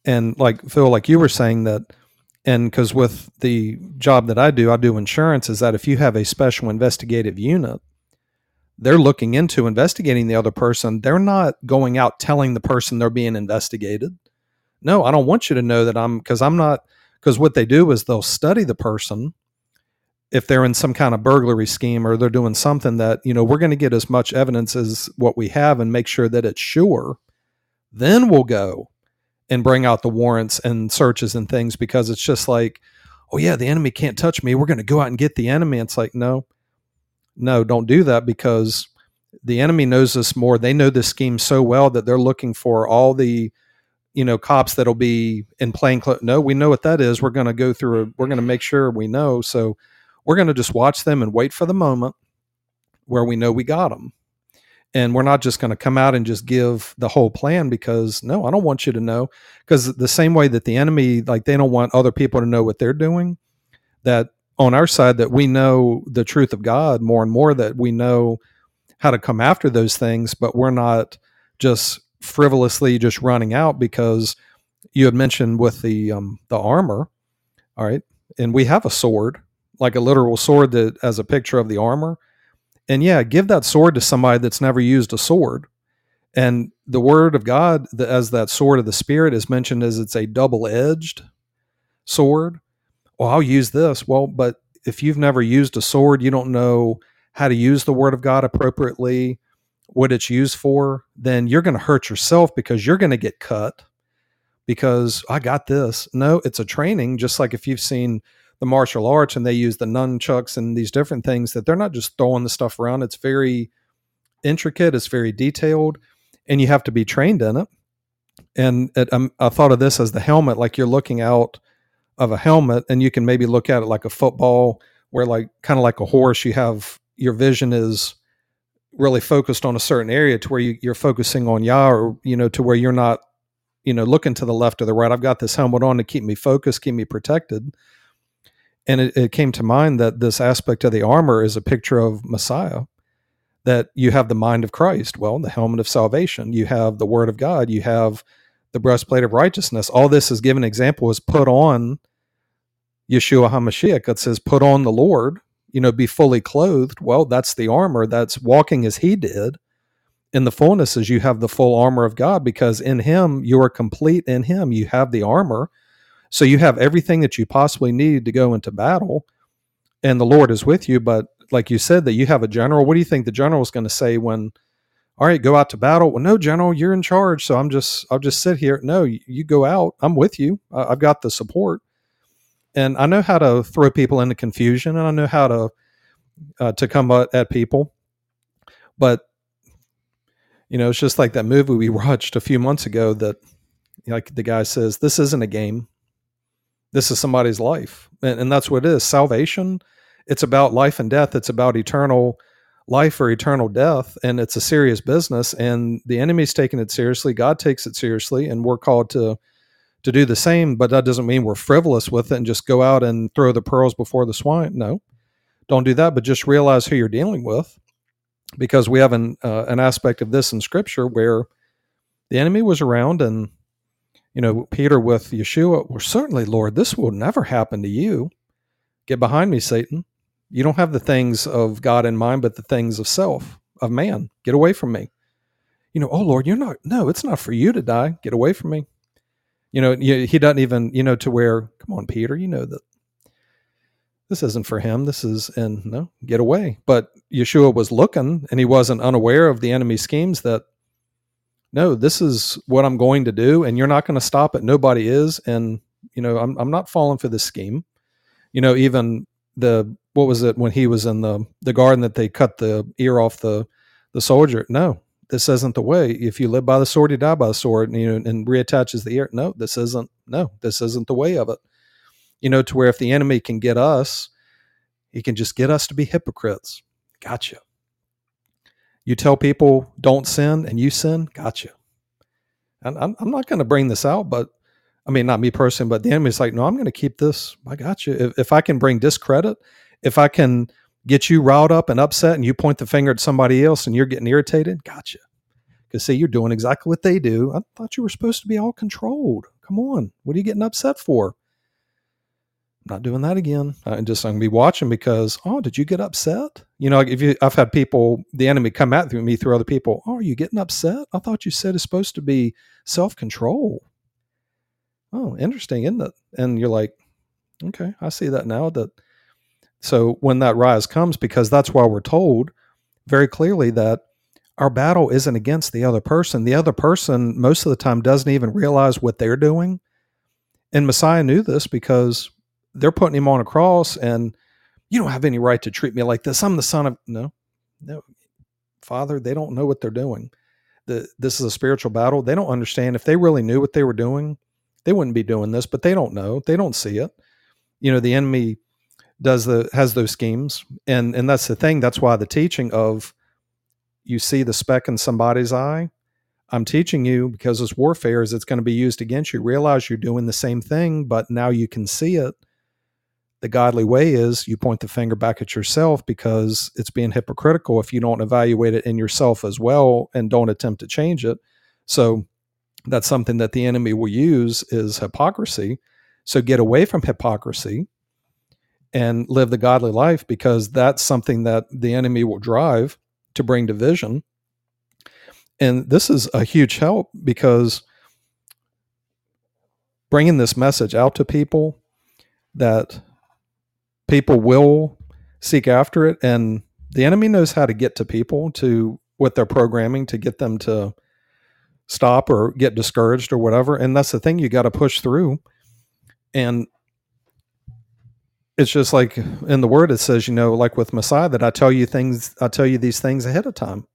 And like Phil, like you were saying that, and because with the job that I do, I do insurance, is that if you have a special investigative unit, they're looking into investigating the other person. They're not going out telling the person they're being investigated. No, I don't want you to know that I'm because I'm not because what they do is they'll study the person if they're in some kind of burglary scheme or they're doing something that you know we're going to get as much evidence as what we have and make sure that it's sure then we'll go and bring out the warrants and searches and things because it's just like, oh yeah, the enemy can't touch me. We're going to go out and get the enemy. It's like, no, no, don't do that because the enemy knows us more. They know this scheme so well that they're looking for all the, you know, cops that'll be in plain clothes. No, we know what that is. We're going to go through. A, we're going to make sure we know. So we're going to just watch them and wait for the moment where we know we got them and we're not just going to come out and just give the whole plan because no i don't want you to know. Because the same way that the enemy like they don't want other people to know what they're doing that on our side that we know the truth of god more and more that we know how to come after those things but we're not just frivolously just running out because you had mentioned with the um, the armor all right and we have a sword like a literal sword that as a picture of the armor and yeah, give that sword to somebody that's never used a sword. And the word of God, as that sword of the Spirit, is mentioned as it's a double edged sword. Well, I'll use this. Well, but if you've never used a sword, you don't know how to use the word of God appropriately, what it's used for, then you're going to hurt yourself because you're going to get cut because I got this. No, it's a training, just like if you've seen the martial arts and they use the nunchucks and these different things that they're not just throwing the stuff around. It's very intricate, it's very detailed, and you have to be trained in it. And it, um, I thought of this as the helmet, like you're looking out of a helmet, and you can maybe look at it like a football, where like kind of like a horse, you have your vision is really focused on a certain area to where you, you're focusing on Yah, or you know, to where you're not, you know, looking to the left or the right. I've got this helmet on to keep me focused, keep me protected and it, it came to mind that this aspect of the armor is a picture of Messiah that you have the mind of Christ. Well, the helmet of salvation, you have the word of God, you have the breastplate of righteousness. All this is given example is put on Yeshua HaMashiach. It says, put on the Lord, you know, be fully clothed. Well, that's the armor. That's walking as he did. In the fullness is you have the full armor of God because in him you are complete in him. You have the armor so you have everything that you possibly need to go into battle, and the Lord is with you. But like you said, that you have a general. What do you think the general is going to say when? All right, go out to battle. Well, no, general, you're in charge, so I'm just I'll just sit here. No, you go out. I'm with you. I've got the support, and I know how to throw people into confusion, and I know how to uh, to come at people. But you know, it's just like that movie we [LAUGHS] watched a few months ago that like the guy says, this isn't a game. This is somebody's life. And, and that's what it is. Salvation, it's about life and death. It's about eternal life or eternal death. And it's a serious business. And the enemy's taking it seriously. God takes it seriously. And we're called to to do the same, but that doesn't mean we're frivolous with it and just go out and throw the pearls before the swine. No, don't do that. But just realize who you're dealing with, because we have an uh, an aspect of this in Scripture where the enemy was around and you know, Peter with Yeshua, well, certainly, Lord, this will never happen to you. Get behind me, Satan. You don't have the things of God in mind, but the things of self, of man. Get away from me. You know, oh, Lord, you're not, no, it's not for you to die. Get away from me. You know, he doesn't even, you know, to where, come on, Peter, you know that. this isn't for him. This is, and no, get away. But Yeshua was looking and he wasn't unaware of the enemy schemes that, no, this is what I'm going to do. And you're not going to stop it. Nobody is. And, you know, I'm, I'm not falling for this scheme. You know, even the, what was it when he was in the, the garden that they cut the ear off the, the soldier? No, this isn't the way. If you live by the sword, you die by the sword, and, you know, and reattaches the ear. No, this isn't. No, this isn't the way of it you know, to where if the enemy can get us, he can just get us to be hypocrites. Gotcha. You tell people don't sin and you sin, gotcha. And I'm, I'm not going to bring this out, but I mean, not me personally, but the enemy's like, no, I'm going to keep this. I got you. If, if I can bring discredit, if I can get you riled up and upset and you point the finger at somebody else and you're getting irritated, gotcha. Because see, you're doing exactly what they do. I thought you were supposed to be all controlled. Come on. What are you getting upset for? Not doing that again. Uh, I just I'm gonna be watching because oh, did you get upset? You know, if you I've had people, the enemy come at me through other people. Oh, are you getting upset? I thought you said it's supposed to be self control. Oh, interesting, isn't it? And you're like, okay, I see that now. That so when that rise comes, because that's why we're told very clearly that our battle isn't against the other person. The other person most of the time doesn't even realize what they're doing. And Messiah knew this because they're putting him on a cross and you don't have any right to treat me like this. I'm the son of no, no, Father, they don't know what they're doing. The, this is a spiritual battle. They don't understand. If they really knew what they were doing, they wouldn't be doing this, but they don't know. They don't see it. You know, the enemy does the has those schemes. And and that's the thing. That's why the teaching of you see the speck in somebody's eye. I'm teaching you because this warfare is it's going to be used against you. Realize you're doing the same thing, but now you can see it the godly way is you point the finger back at yourself because it's being hypocritical if you don't evaluate it in yourself as well and don't attempt to change it. So that's something that the enemy will use is hypocrisy. So get away from hypocrisy and live the godly life because that's something that the enemy will drive to bring division. And this is a huge help because bringing this message out to people that people will seek after it and the enemy knows how to get to people to with their programming to get them to stop or get discouraged or whatever and that's the thing you got to push through. And it's just like in the word it says you know like with messiah that i tell you things i tell you these things ahead of time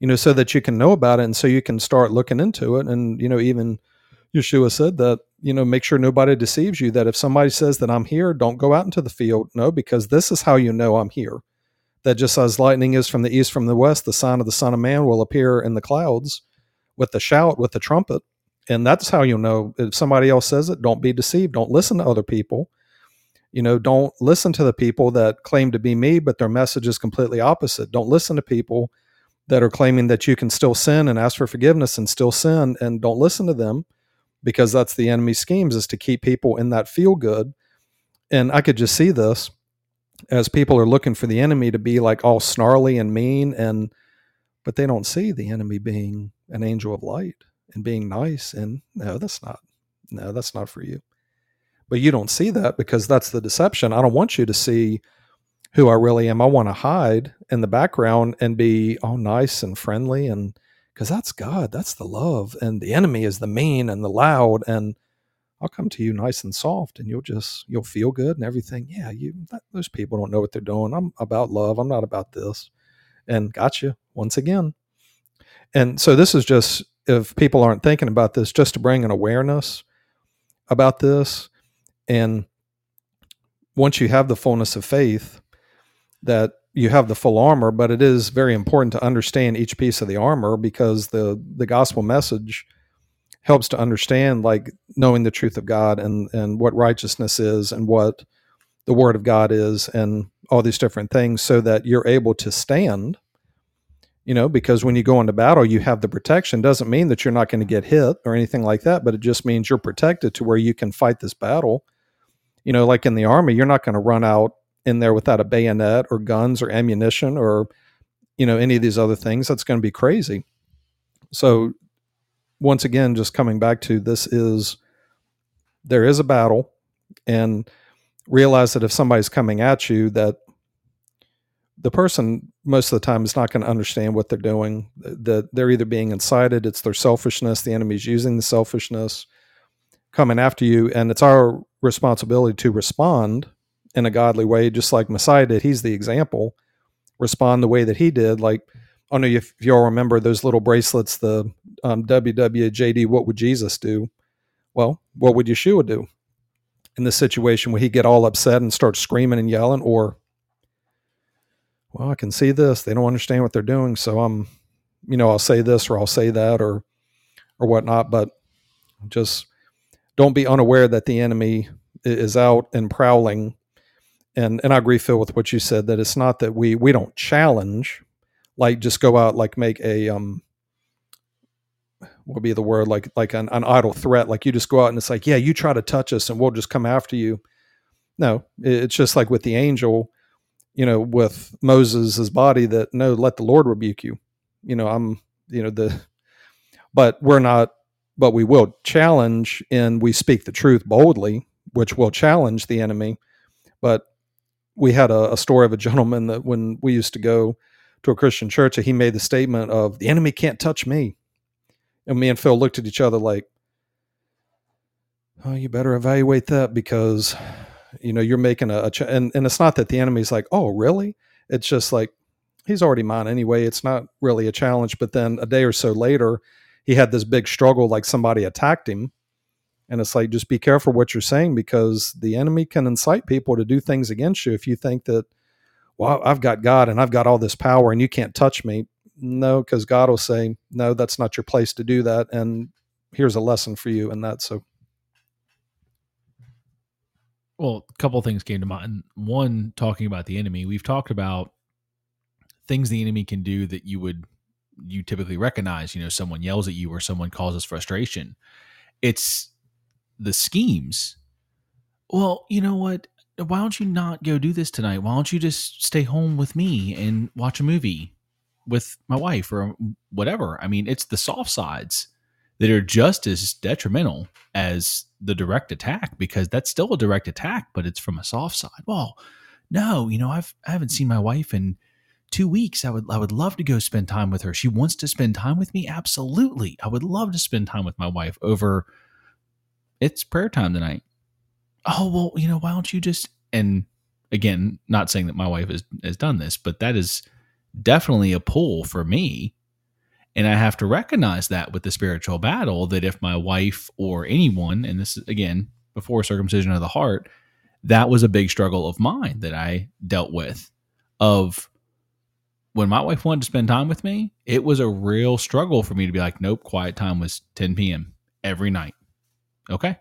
you know so that you can know about it and so you can start looking into it and you know even yeshua said that you know, make sure nobody deceives you that if somebody says that I'm here, don't go out into the field. No, because this is how you know I'm here. That just as lightning is from the east, from the west, the sign of the Son of Man will appear in the clouds with the shout, with the trumpet. And that's how you know if somebody else says it, don't be deceived. Don't listen to other people. You know, don't listen to the people that claim to be me, but their message is completely opposite. Don't listen to people that are claiming that you can still sin and ask for forgiveness and still sin, and don't listen to them because that's the enemy's schemes is to keep people in that feel good. And I could just see this as people are looking for the enemy to be like all snarly and mean and but they don't see the enemy being an angel of light and being nice and no that's not no that's not for you. But you don't see that because that's the deception. I don't want you to see who i really am. I want to hide in the background and be all nice and friendly and because that's God. That's the love. And the enemy is the mean and the loud. And I'll come to you nice and soft and you'll just, you'll feel good and everything. Yeah, you, that, those people don't know what they're doing. I'm about love. I'm not about this. And gotcha once again. And so this is just, if people aren't thinking about this, just to bring an awareness about this. And once you have the fullness of faith, that you have the full armor, but it is very important to understand each piece of the armor because the the gospel message helps to understand like knowing the truth of God and and what righteousness is and what the word of God is and all these different things so that you're able to stand you know because when you go into battle you have the protection. Doesn't mean that you're not going to get hit or anything like that but it just means you're protected to where you can fight this battle. You know like in the army you're not going to run out in there without a bayonet or guns or ammunition or you know any of these other things that's going to be crazy so once again just coming back to this is there is a battle and realize that if somebody's coming at you, that the person most of the time is not going to understand what they're doing. That they're either being incited, it's their selfishness, the enemy's using the selfishness coming after you, and it's our responsibility to respond in a godly way, just like Messiah did. He's the example. Respond the way that he did. Like, I don't know if, if you all remember those little bracelets, the um, WWJD, what would Jesus do? Well, what would Yeshua do in this situation? Would he get all upset and start screaming and yelling? Or, well, I can see this. They don't understand what they're doing. So I'm, you know, I'll say this or I'll say that or, or whatnot. But just don't be unaware that the enemy is out and prowling. And and I agree, Phil, with what you said that it's not that we we don't challenge, like just go out like make a um what would be the word like like an, an idle threat like you just go out and it's like yeah you try to touch us and we'll just come after you. No it's just like with the angel you know with moses' body that no let the lord rebuke you. You know i'm you know the but we're not but we will challenge and we speak the truth boldly which will challenge the enemy but we had a, a story of a gentleman that when we used to go to a christian church he made the statement of the enemy can't touch me and me and Phil looked at each other like, oh, you better evaluate that because, you know, you're making a, a ch- and, and it's not that the enemy's like, oh, really? It's just like, he's already mine anyway. It's not really a challenge. But then a day or so later, he had this big struggle, like somebody attacked him. And it's like, just be careful what you're saying because the enemy can incite people to do things against you if you think that, well, I've got God and I've got all this power and you can't touch me no, because God will say, no, that's not your place to do that. And here's a lesson for you in that. So, well, a couple things came to mind. One, talking about the enemy, we've talked about things the enemy can do that you would you typically recognize. You know, someone yells at you or someone causes frustration. It's the schemes. Well, you know what? Why don't you not go do this tonight? Why don't you just stay home with me and watch a movie? with my wife or whatever. I mean, it's the soft sides that are just as detrimental as the direct attack because that's still a direct attack, but it's from a soft side. Well, no, you know, I've I haven't seen my wife in two weeks. I would I would love to go spend time with her. She wants to spend time with me. Absolutely. I would love to spend time with my wife over it's prayer time tonight. Oh, well, you know, why don't you just and again, not saying that my wife has, has done this, but that is definitely a pull for me. And I have to recognize that with the spiritual battle that if my wife or anyone, and this is again before circumcision of the heart, that was a big struggle of mine that I dealt with. Of when my wife wanted to spend time with me, it was a real struggle for me to be like, nope, quiet time was 10 p.m. every night. Okay.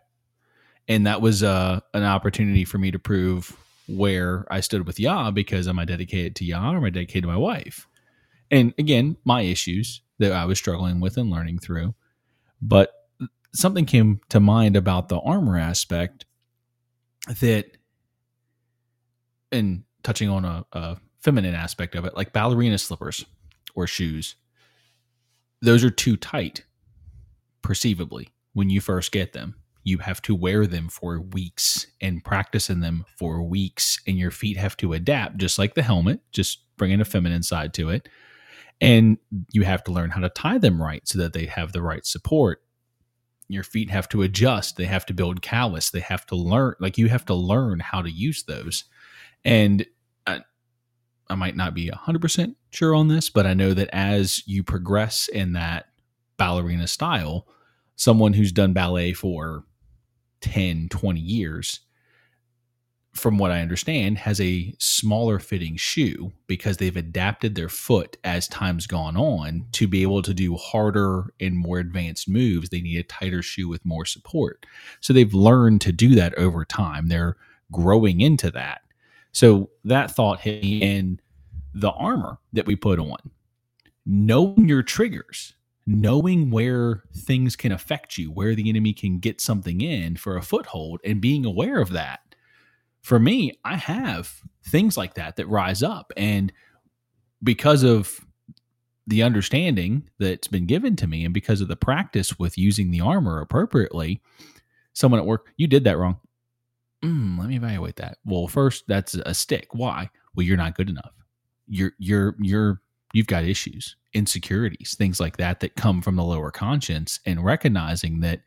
And that was uh, an opportunity for me to prove where I stood with Yah because am I dedicated to Yah or am I dedicated to my wife? And again, my issues that I was struggling with and learning through. But something came to mind about the armor aspect that, and touching on a, a feminine aspect of it, like ballerina slippers or shoes, those are too tight, perceivably, when you first get them. You have to wear them for weeks and practice in them for weeks and your feet have to adapt just like the helmet just bringing a feminine side to it. And you have to learn how to tie them right so that they have the right support. Your feet have to adjust. They have to build callus. They have to learn like you have to learn how to use those. And I, I might not be 100% sure on this but i know that as you progress in that ballerina style someone who's done ballet for 10, 20 years, from what I understand, has a smaller fitting shoe because they've adapted their foot as time's gone on to be able to do harder and more advanced moves. They need a tighter shoe with more support. So they've learned to do that over time. They're growing into that. So that thought hit me in the armor that we put on. Knowing your triggers, knowing where things can affect you, where the enemy can get something in for a foothold, and being aware of that. For me, I have things like that that rise up. And because of the understanding that's been given to me and because of the practice with using the armor appropriately, someone at work, you did that wrong. mm, let me evaluate that. Well, first, that's a stick. Why? Well, you're not good enough. You're you're you're you've got issues, insecurities, things like that that come from the lower conscience, and recognizing that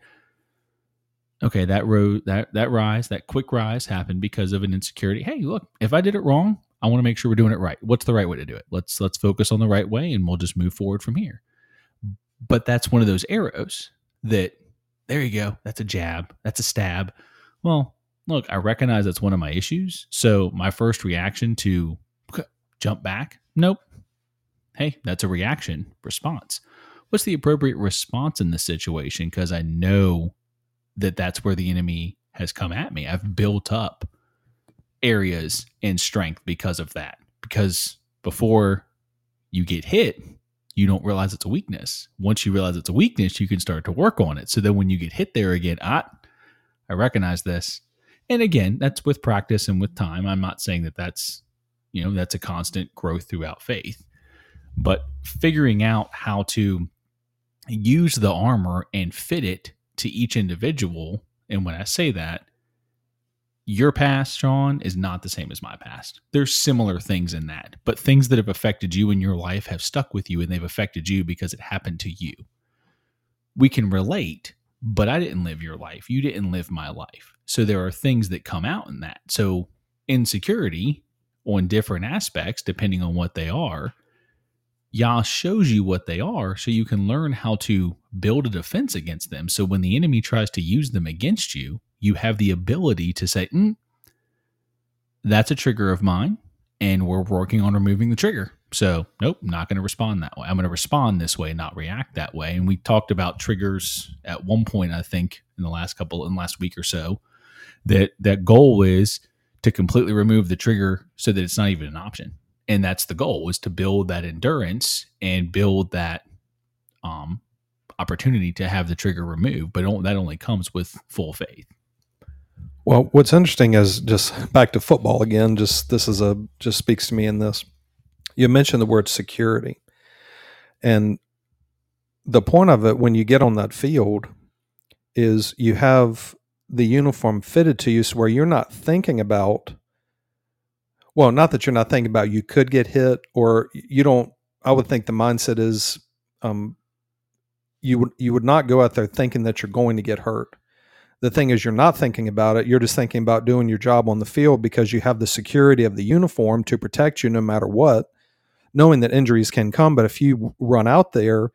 okay, that road that that rise, that quick rise happened because of an insecurity. Hey, look, if I did it wrong, I want to make sure we're doing it right. What's the right way to do it? Let's let's focus on the right way and we'll just move forward from here. But that's one of those arrows that there you go. That's a jab. That's a stab. Well, look, I recognize that's one of my issues. So my first reaction to jump back, nope. Hey, that's a reaction response. What's the appropriate response in this situation? Because I know that that's where the enemy has come at me. I've built up areas in strength because of that. Because before you get hit, you don't realize it's a weakness. Once you realize it's a weakness, you can start to work on it. So then when you get hit there again, ah, I recognize this. And again, that's with practice and with time. I'm not saying that that's, you know, that's a constant growth throughout faith. But figuring out how to use the armor and fit it to each individual. And when I say that, your past, Sean, is not the same as my past. There's similar things in that, but things that have affected you in your life have stuck with you and they've affected you because it happened to you. We can relate, but I didn't live your life. You didn't live my life. So there are things that come out in that. So insecurity on different aspects, depending on what they are, Yah shows you what they are so you can learn how to build a defense against them. So when the enemy tries to use them against you, you have the ability to say, mm, that's a trigger of mine, and we're working on removing the trigger. So, nope, not going to respond that way. I'm going to respond this way, not react that way. And we talked about triggers at one point, I think, in the last couple, in the last week or so, that that goal is to completely remove the trigger so that it's not even an option and that's the goal is to build that endurance and build that um, opportunity to have the trigger removed but that only comes with full faith. Well what's interesting is just back to football again just this is a just speaks to me in this. You mentioned the word security and the point of it when you get on that field is you have the uniform fitted to you so where you're not thinking about well, not that you're not thinking about you could get hit or you don't. I would think the mindset is um, you would you would not go out there thinking that you're going to get hurt. The thing is, you're not thinking about it. You're just thinking about doing your job on the field because you have the security of the uniform to protect you no matter what, knowing that injuries can come. But if you run out there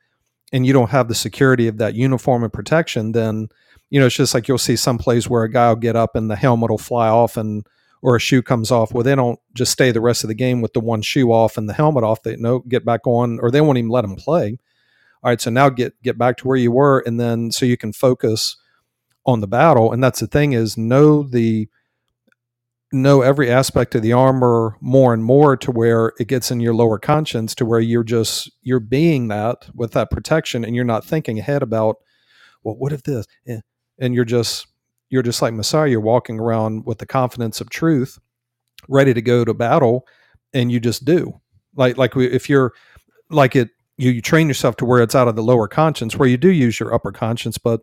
and you don't have the security of that uniform and protection, then you know it's just like you'll see some plays where a guy will get up and the helmet will fly off and or a shoe comes off, well, they don't just stay the rest of the game with the one shoe off and the helmet off. They no get back on, or they won't even let them play. All right, so now get get back to where you were, and then so you can focus on the battle. And that's the thing is know the know every aspect of the armor more and more to where it gets in your lower conscience to where you're just you're being that with that protection and you're not thinking ahead about well what if this eh, and you're just you're just like Messiah. You're walking around with the confidence of truth, ready to go to battle, and you just do. Like like if you're like it, you, you train yourself to where it's out of the lower conscience, where you do use your upper conscience. But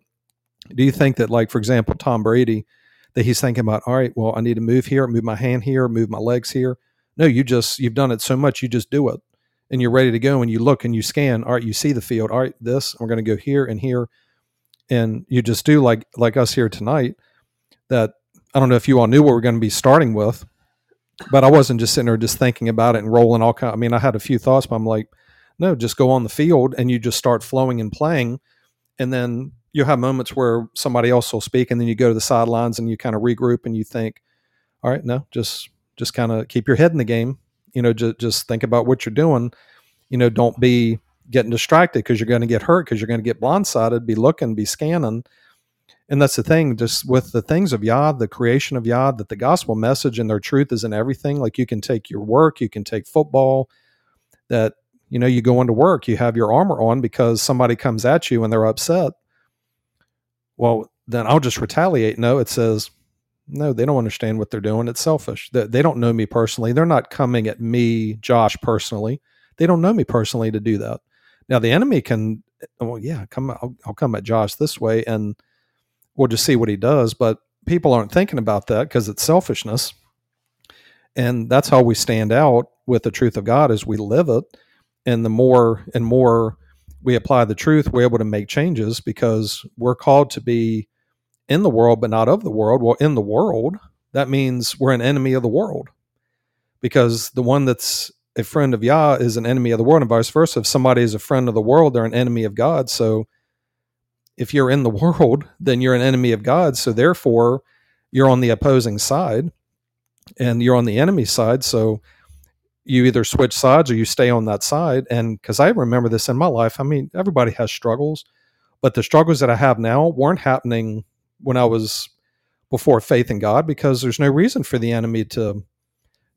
do you think that, like for example, Tom Brady, that he's thinking about, all right, well, I need to move here, move my hand here, move my legs here. No, you just you've done it so much, you just do it, and you're ready to go. And you look and you scan. All right, you see the field. All right, this we're going to go here and here and you just do like like us here tonight that I don't know if you all knew what we're going to be starting with, but I wasn't just sitting there just thinking about it and rolling all kind. I mean, I had a few thoughts, but I'm like, no, just go on the field and you just start flowing and playing, and then you'll have moments where somebody else will speak, and then you go to the sidelines and you kind of regroup and you think, all right, no, just just kind of keep your head in the game. You know, just just think about what you're doing. You know, don't be getting distracted because you're going to get hurt because you're going to get blindsided. Be looking, be scanning. And that's the thing, just with the things of Yah, the creation of Yah, that the gospel message and their truth is in everything. Like you can take your work, you can take football, that, you know, you go into work, you have your armor on because somebody comes at you and they're upset. Well, then I'll just retaliate. No, it says, no, they don't understand what they're doing. It's selfish. They don't know me personally. They're not coming at me, Josh, personally. They don't know me personally to do that. Now the enemy can, uh, well, yeah, come. I'll, I'll come at Josh this way, and we'll just see what he does. But people aren't thinking about that because it's selfishness. And that's how we stand out with the truth of God as we live it. And the more and more we apply the truth, we're able to make changes because we're called to be in the world, but not of the world. Well, in the world, that means we're an enemy of the world because the one that's a friend of Yah is an enemy of the world, and vice versa. If somebody is a friend of the world, they're an enemy of God. So if you're in the [LAUGHS] world, then you're an enemy of God. So therefore, you're on the opposing side and you're on the enemy side. So you either switch sides or you stay on that side. And because I remember this in my life, I mean, everybody has struggles, but the struggles that I have now weren't happening when I was before faith in God because there's no reason for the enemy to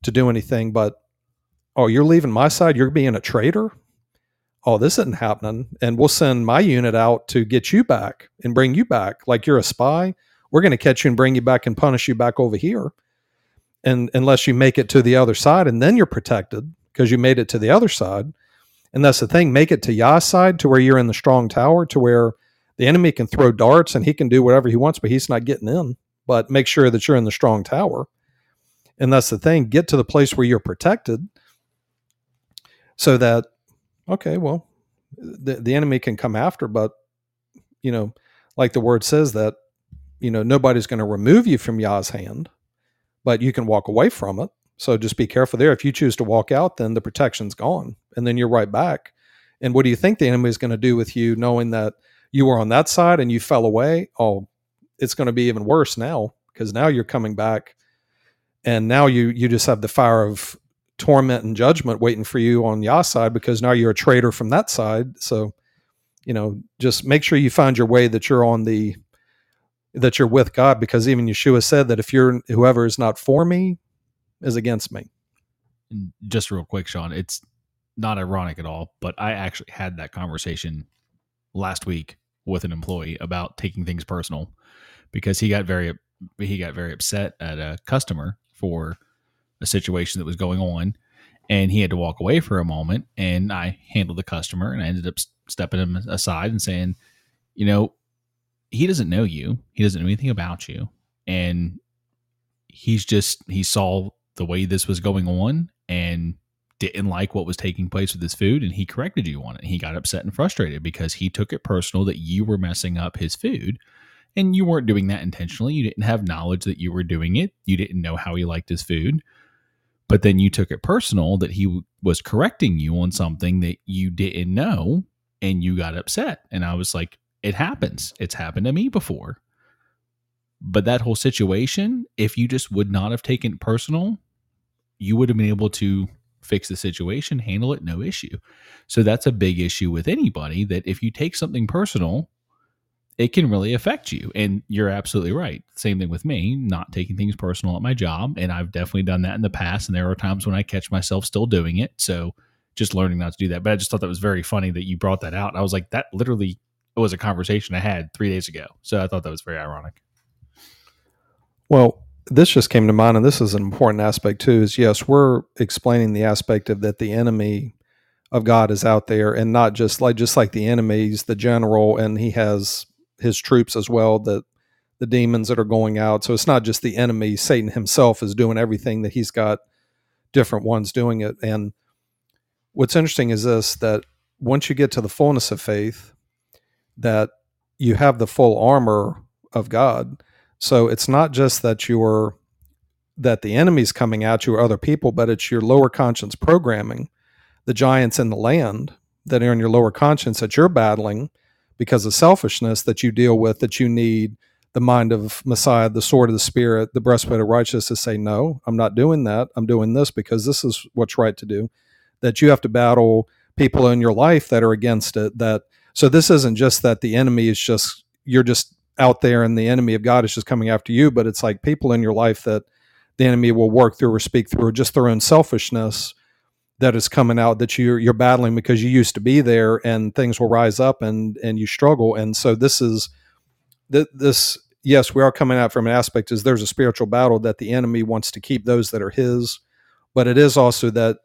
to do anything but oh you're leaving my side? You're being a traitor? Oh this isn't happening. And we'll send my unit out to get you back and bring you back. Like you're a spy. We're going to catch you and bring you back and punish you back over here and unless you make it to the other side and then you're protected because you made it to the other side. And that's the thing make it to Yah's side to where you're in the strong tower to where the enemy can throw darts and he can do whatever he wants but he's not getting in. But make sure that you're in the strong tower. And that's the thing get to the place where you're protected so that okay well the, the enemy can come after but you know like the word says that you know nobody's going to remove you from Yah's hand but you can walk away from it. So just be careful there. If you choose to walk out then the protection's gone and then you're right back. And what do you think the enemy is going to do with you knowing that you were on that side and you fell away? Oh it's going to be even worse now because now you're coming back and now you you just have the fire of torment and judgment waiting for you on Yah's side because now you're a traitor from that side. So, you know, just make sure you find your way that you're on the that you're with God because even Yeshua said that if you're whoever is not for me is against me. Just real quick, Sean, it's not ironic at all, but I actually had that conversation last week with an employee about taking things personal because he got very he got very upset at a customer for a situation that was going on and he had to walk away for a moment and i handled the customer and i ended up stepping him aside and saying you know he doesn't know you he doesn't know anything about you and he's just he saw the way this was going on and didn't like what was taking place with his food and he corrected you on it he got upset and frustrated because he took it personal that you were messing up his food and you weren't doing that intentionally. You didn't have knowledge that you were doing it. You didn't know how he liked his food. But then you took it personal that he was correcting you on something that you didn't know and you got upset. And I was like, it happens. It's happened to me before. But that whole situation, if you just would not have taken it personal, you would have been able to fix the situation, handle it, no issue. So that's a big issue with anybody that if you take something personal, it can really affect you. And you're absolutely right. Same thing with me, not taking things personal at my job. And I've definitely done that in the past. And there are times when I catch myself still doing it. So just learning not to do that. But I just thought that was very funny that you brought that out. I was like, that literally was a conversation I had three days ago. So I thought that was very ironic. Well, this just came to mind, and this is an important aspect too. Is yes, we're explaining the aspect of that the enemy of God is out there, and not just like just like the enemies, the general, and he has his troops as well, the the demons that are going out. So it's not just the enemy. Satan himself is doing everything that he's got different ones doing it. And what's interesting is this that once you get to the fullness of faith, that you have the full armor of God. So it's not just that you're that the enemy's coming at you or other people, but it's your lower conscience programming, the giants in the land that are in your lower conscience that you're battling because of selfishness that you deal with that you need the mind of Messiah, the sword of the Spirit, the breastplate of righteousness to say, No, I'm not doing that. I'm doing this because this is what's right to do. That you have to battle people in your life that are against it. That so this isn't just that the enemy is just you're just out there and the enemy of God is just coming after you, but it's like people in your life that the enemy will work through or speak through or just their own selfishness that is coming out that you're you're battling because you used to be there and things will rise up and and you struggle and so this is this yes we are coming out from an aspect is there's a spiritual battle that the enemy wants to keep those that are his but it is also that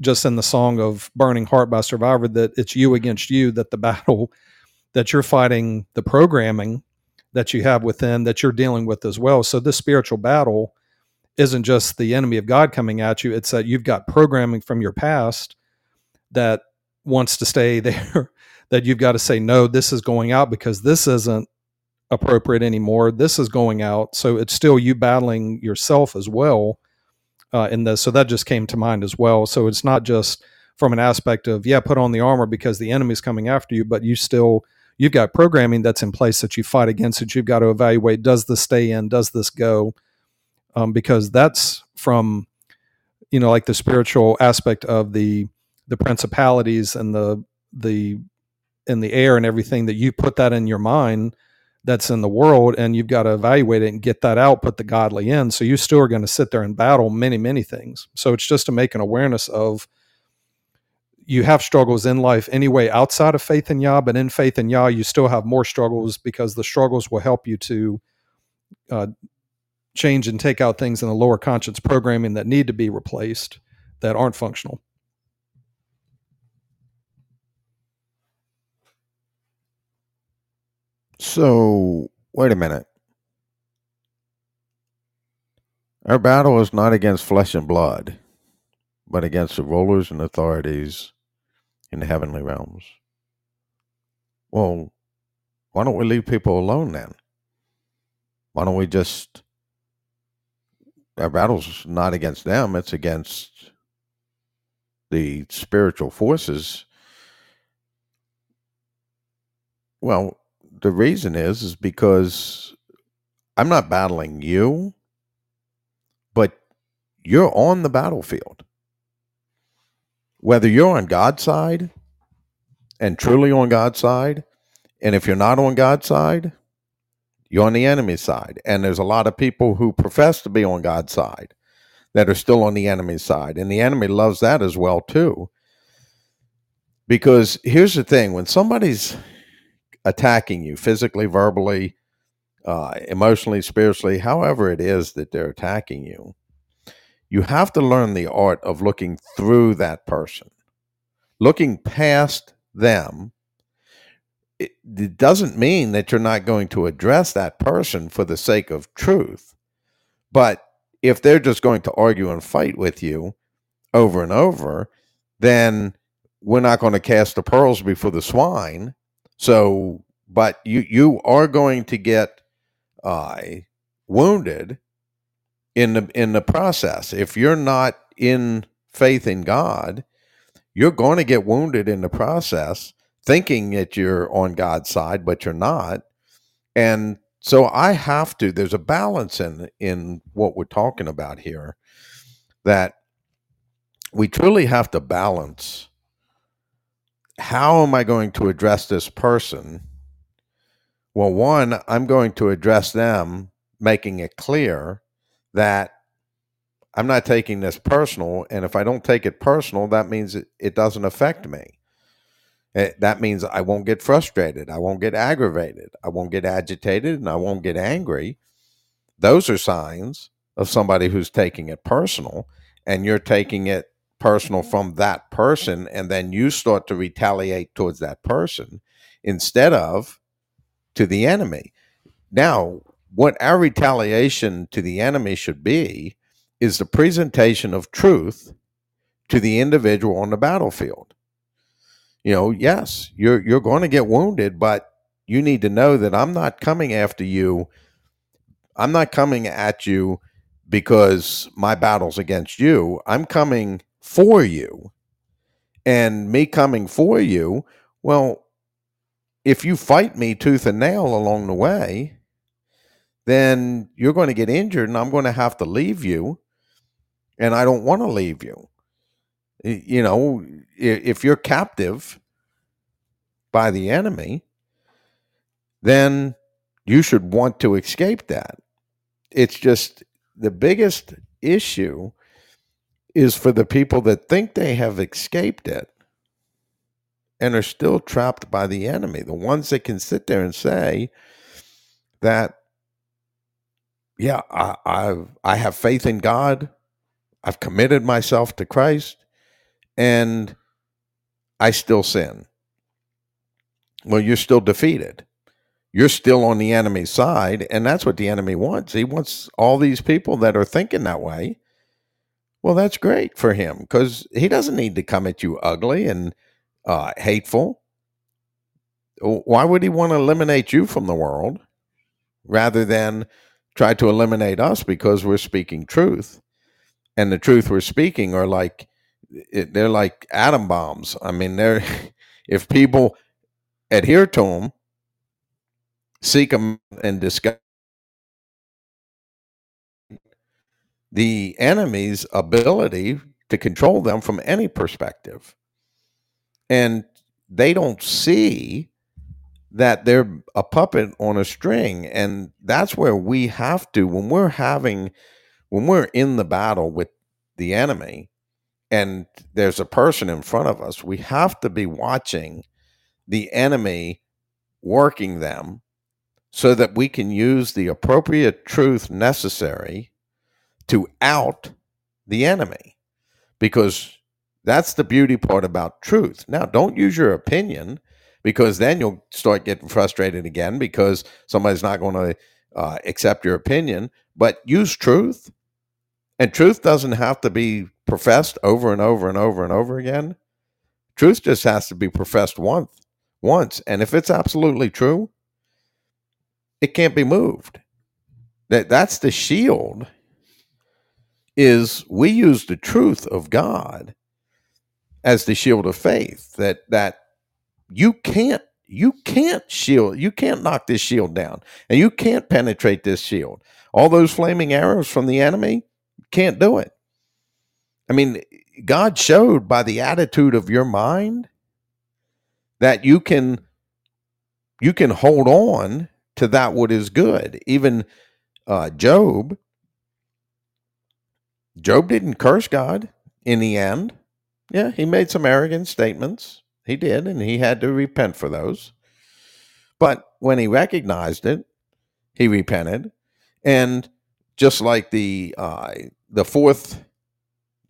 just in the song of burning heart by survivor that it's you against you that the [LAUGHS] battle that you're fighting the programming that you have within that you're dealing with as well. So this spiritual battle isn't just the enemy of God coming at you, it's that you've got programming from your past that wants to stay [LAUGHS] there that you've got to say no, this is going out because this isn't appropriate anymore. This is going out. So it's still you battling yourself as well uh, in this. So that just came to mind as well. So it's not just from an aspect of, yeah, put on the armor because the enemy's coming after you, but you still, you've got programming that's in place that you fight against that you've got to evaluate. Does this stay in? Does this go? Um, because that's from, you know, like the spiritual aspect of the, the principalities and the, the, in the air and everything that you put that in your mind that's in the world and you've got to evaluate it and get that out put the godly in. So you still are going to sit there and battle many many things. So it's just to make an awareness of you have struggles in life anyway outside of faith in Yah, but in faith in Yah, you still have more struggles because the struggles will help you to uh, change and take out things in the lower conscience programming that need to be replaced that aren't functional. So, wait a minute. Our battle is not against flesh and blood, but against the rulers and authorities in the heavenly realms. Well, why don't we leave people alone then? Why don't we just. Our battle's not against them, it's against the spiritual forces. Well, the reason is is because I'm not battling you, but you're on the battlefield. Whether you're on God's side and truly on God's side, and if you're not on God's side, you're on the enemy's side. And there's a lot of people who profess to be on God's side that are still on the enemy's side. And the enemy loves that as well too. Because here's the thing, when somebody's attacking you physically, verbally, uh, emotionally, spiritually, however it is that they're attacking you, you have to learn the art of looking through that person, looking past them. It, it doesn't mean that you're not going to address that person for the sake of truth. But if they're just going to argue and fight with you over and over, then we're not going to cast the pearls before the swine so, but you you are going to get uh, wounded in the in the process. If you're not in faith in God, you're going to get wounded in the process, thinking that you're on God's side, but you're not. And so I have to. There's a balance in in what we're talking about here that we truly have to balance how am I going to address this person? Well, one, I'm going to address them, making it clear that I'm not taking this personal. And if I don't take it personal, that means it, it doesn't affect me. It, eh, that means I won't get frustrated. I won't get aggravated. I won't get agitated and I won't get angry. Those are signs of somebody who's taking it personal and you're taking it personal from that person and then you start to retaliate towards that person instead of to the enemy. Now, what our retaliation to the enemy should be is the presentation of truth to the individual on the battlefield. You know, yes, you're you're going to get wounded, but you need to know that I'm not coming after you. I'm not coming at you because my battle's against you. I'm coming for you. And me coming for you, well, if you fight me tooth and nail along the way, then you're going to get injured and I'm going to have to leave you. And I don't want to leave you. You know, if you're captive by the enemy, then you should want to escape that. It's just the biggest issue is for the people that think they have escaped it and are still trapped by the enemy. The ones that can sit there and say that, yeah, I, I've, I have faith in God, I've committed myself to Christ, and I still sin. Well, you're still defeated. you're still on the enemy's side. And that's what the enemy wants. He wants all these people that are thinking that way. Well, that's great for him because he doesn't need to come at you ugly and uh, hateful. Why would he want to eliminate you from the world rather than try to eliminate us because we're speaking truth? And the truth we're speaking are like, they're like atom bombs. I mean, they're, [LAUGHS] if people adhere to them, seek them and discuss the enemy's ability to control them from any perspective. And they don't see that they're a puppet on a string. And that's where we have to, when we're having, when we're in the battle with the enemy and there's a person in front of us, we have to be watching the enemy working them so that we can use the appropriate truth necessary to out the enemy. Because that's the beauty part about truth. Now, don't use your opinion because then you'll start getting frustrated again because somebody's not going to uh, accept your opinion. But use truth. And truth doesn't have to be professed over and over and over and over again. Truth just has to be professed once. Once, and if it's absolutely true, it can't be moved. That that's the shield. Is we use the truth of God as the shield of faith. That that you can't you can't shield you can't knock this shield down and you can't penetrate this shield all those flaming arrows from the enemy can't do it i mean god showed by the attitude of your mind that you can you can hold on to that what is good. Even uh, Job, Job didn't curse God in the end. Yeah, he made some arrogant statements. He did, and he had to repent for those. But when he recognized it, he repented. And just like the uh, the fourth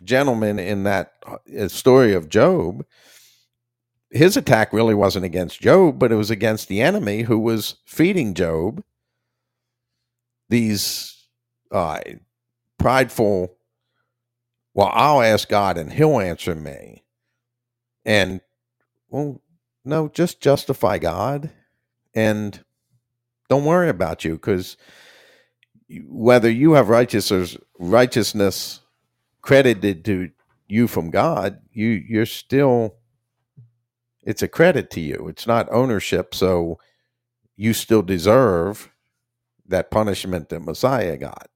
gentleman in that uh, story of Job, his attack really wasn't against Job, but it was against the enemy who was feeding Job these uh, prideful, well, I'll ask God and he'll answer me. And, well, no, just justify God and don't worry about you because whether you have righteousness, righteousness credited to you from God, you you're still it's a credit to you. It's not ownership, so you still deserve that punishment that Messiah got.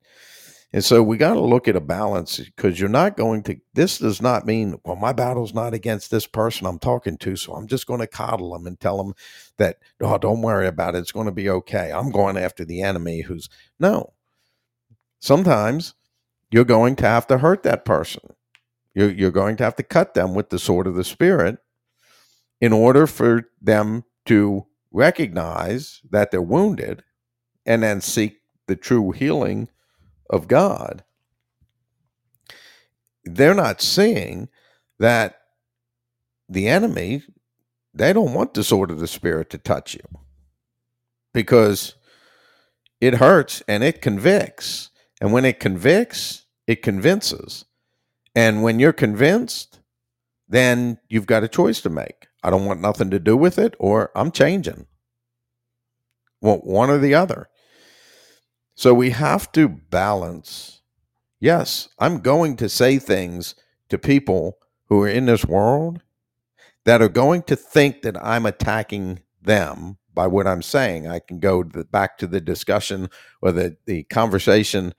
And so we got to look at a balance because you're not going to, this does not mean, well, my battle's not against this person I'm talking to. So I'm just going to coddle them and tell them that, oh, don't worry about it. It's going to be okay. I'm going after the enemy who's, no. Sometimes you're going to have to hurt that person. You're, you're going to have to cut them with the sword of the Spirit in order for them to recognize that they're wounded and then seek the true healing of God. They're not seeing that the enemy, they don't want the sword of the Spirit to touch you because it hurts and it convicts. And when it convicts, it convinces. And when you're convinced, then you've got a choice to make. I don't want nothing to do with it, or I'm changing. Well, one or the other. So we have to balance. Yes, I'm going to say things to people who are in this world that are going to think that I'm attacking them by what I'm saying. I can go to the, back to the discussion or the, the conversation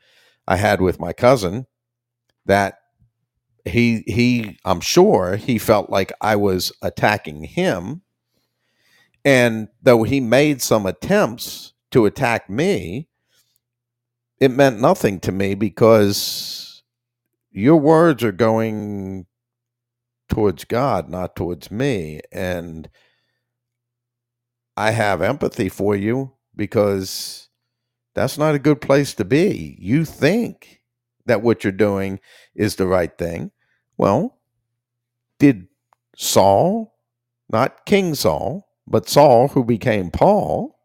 I had with my cousin that he he I'm sure he felt like I was attacking him. And though he made some attempts to attack me, it meant nothing to me because your words are going towards God, not towards me. And I have empathy for you because that's not a good place to be. You think that what you're doing is the right thing. Well, did Saul, not King Saul, but Saul, who became Paul,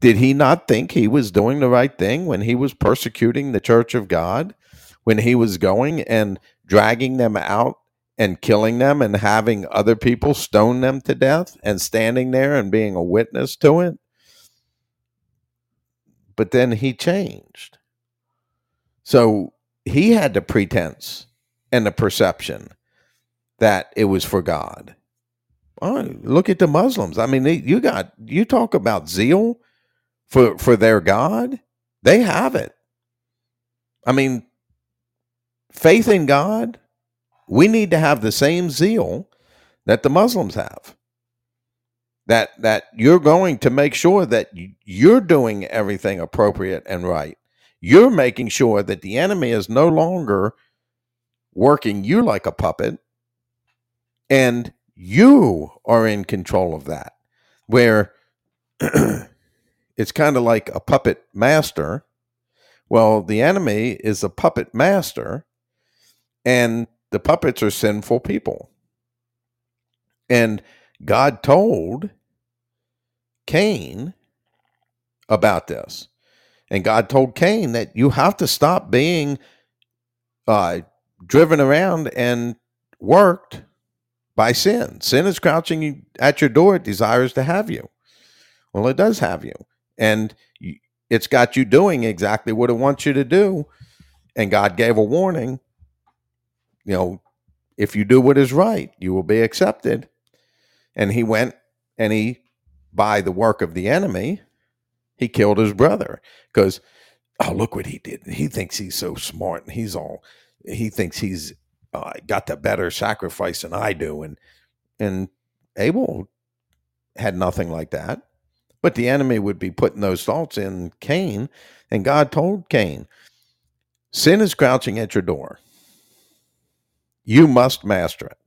did he not think he was doing the right thing when he was persecuting the church of God? When he was going and dragging them out and killing them and having other people stone them to death and standing there and being a witness to it? But then he changed. So he had the pretense and the perception that it was for God. Oh, look at the Muslims. I mean, they, you got you talk about zeal for for their God. They have it. I mean, faith in God. We need to have the same zeal that the Muslims have. That that you're going to make sure that you're doing everything appropriate and right. You're making sure that the enemy is no longer working you like a puppet and you are in control of that. Where [CLEARS THROAT] it's kind of like a puppet master. Well, the enemy is a puppet master, and the puppets are sinful people. And God told Cain about this. And God told Cain that you have to stop being uh, driven around and worked by sin. Sin is crouching at your door, it desires to have you. Well, it does have you. And it's got you doing exactly what it wants you to do. And God gave a warning. You know, if you do what is right, you will be accepted. And he went and he, by the work of the enemy, he killed his brother because, oh, look what he did. He thinks he's so smart and he's all, he thinks he's uh, got the better sacrifice than I do, and and Abel had nothing like that. But the enemy would be putting those thoughts in Cain, and God told Cain, "Sin is crouching at your door. You must master it.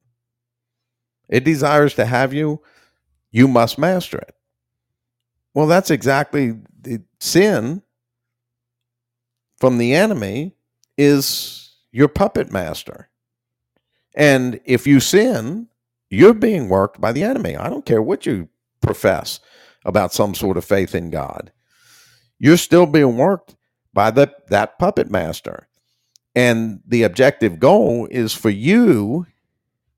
It desires to have you. You must master it." Well, that's exactly the sin from the enemy is your puppet master. And if you sin, you're being worked by the enemy. I don't care what you profess about some sort of faith in God. You're still being worked by the, that puppet master. And the objective goal is for you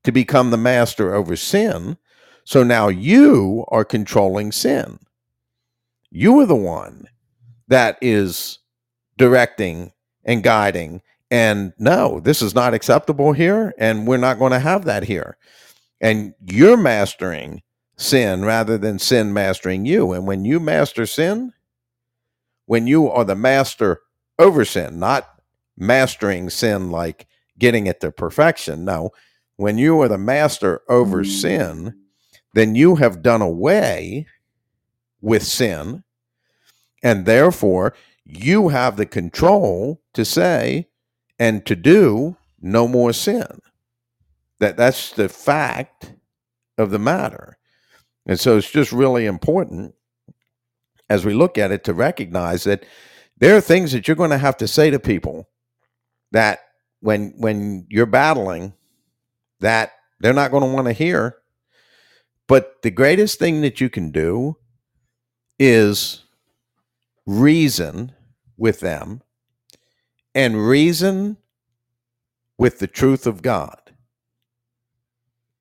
to become the master over sin. So now you are controlling sin. You are the one that is directing and guiding and no, this is not acceptable here, and we're not going to have that here. And you're mastering sin rather than sin mastering you. And when you master sin, when you are the master over sin, not mastering sin like getting it to perfection. No, when you are the master over sin, then you have done away with sin. And therefore, you have the control to say, and to do no more sin. That that's the fact of the matter. And so it's just really important as we look at it to recognize that there are things that you're going to have to say to people that when when you're battling that they're not going to want to hear. But the greatest thing that you can do is reason with them and reason with the truth of God.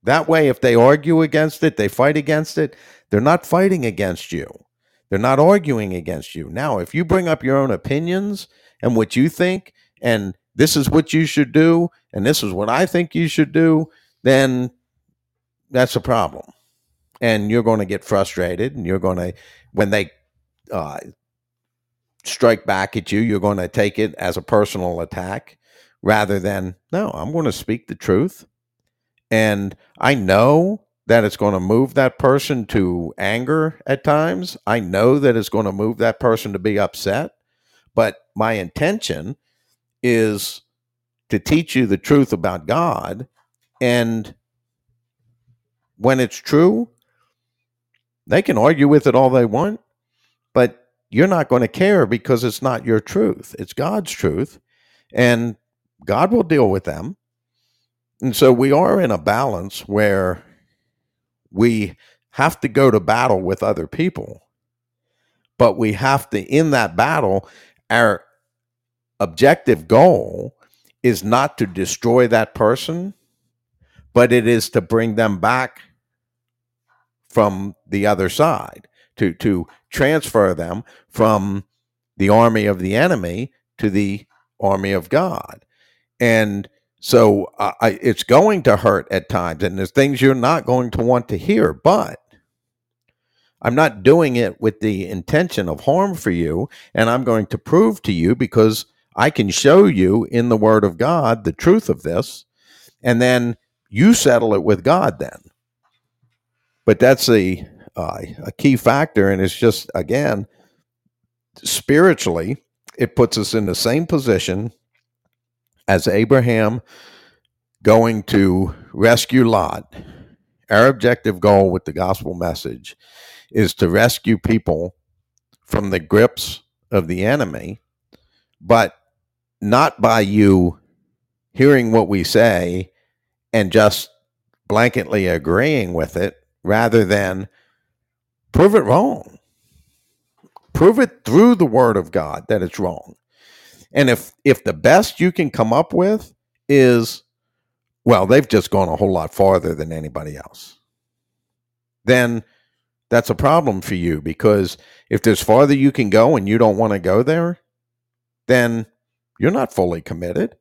That way, if they argue against it, they fight against it, they're not fighting against you. They're not arguing against you. Now, if you bring up your own opinions and what you think, and this is what you should do, and this is what I think you should do, then that's a problem. And you're going to get frustrated, and you're going to, when they uh, strike back at you, you're going to take it as a personal attack rather than, no, I'm going to speak the truth. And I know that it's going to move that person to anger at times. I know that it's going to move that person to be upset. But my intention is to teach you the truth about God. And when it's true, they can argue with it all they want. But you're not going to care because it's not your truth. It's God's truth. And God will deal with them. And so we are in a balance where we have to go to battle with other people. but we have to in that battle our objective goal is not to destroy that person but it is to bring them back from the other side to to transfer them from the army of the enemy to the army of God and so uh, I, it's going to hurt at times and there's things you're not going to want to hear but I'm not doing it with the intention of harm for you. And I'm going to prove to you because I can show you in the Word of God the truth of this. And then you settle it with God then. But that's a, uh, a key factor. And it's just, again, spiritually, it puts us in the same position as Abraham going to rescue Lot. Our objective goal with the gospel message is to rescue people from the grips of the enemy, but not by you hearing what we say and just blanketly agreeing with it, rather than prove it wrong. Prove it through the word of God that it's wrong. And if if the best you can come up with is well, they've just gone a whole lot farther than anybody else. Then that's a problem for you because if there's farther you can go and you don't want to go there, then you're not fully committed.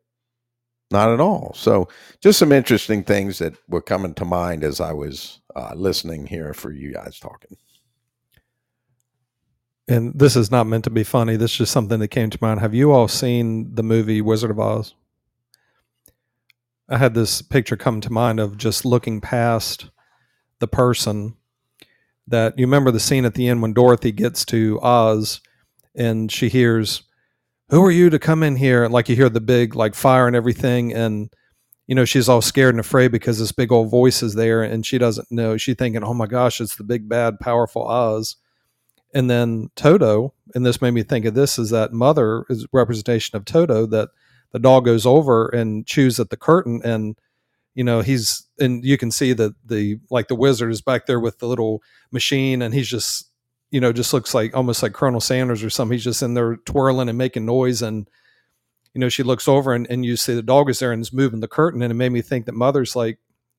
Not at all. So, just some interesting things that were coming to mind as I was uh, listening here for you guys talking. And this is not meant to be funny. This is just something that came to mind. Have you all seen the movie Wizard of Oz? I had this picture come to mind of just looking past the person that you remember the scene at the end when Dorothy gets to Oz and she hears, Who are you to come in here? Like you hear the big like fire and everything. And, you know, she's all scared and afraid because this big old voice is there and she doesn't know. She's thinking, Oh my gosh, it's the big, bad, powerful Oz. And then Toto, and this made me think of this, is that mother is representation of Toto that the dog goes over and chews at the curtain and you know he's and you can see that the like the wizard is back there with the little machine and he's just you know just looks like almost like colonel sanders or something. He's just in there twirling and making noise and you know she looks over and, and you see the dog is there and is moving the curtain. And it made me think that mother's like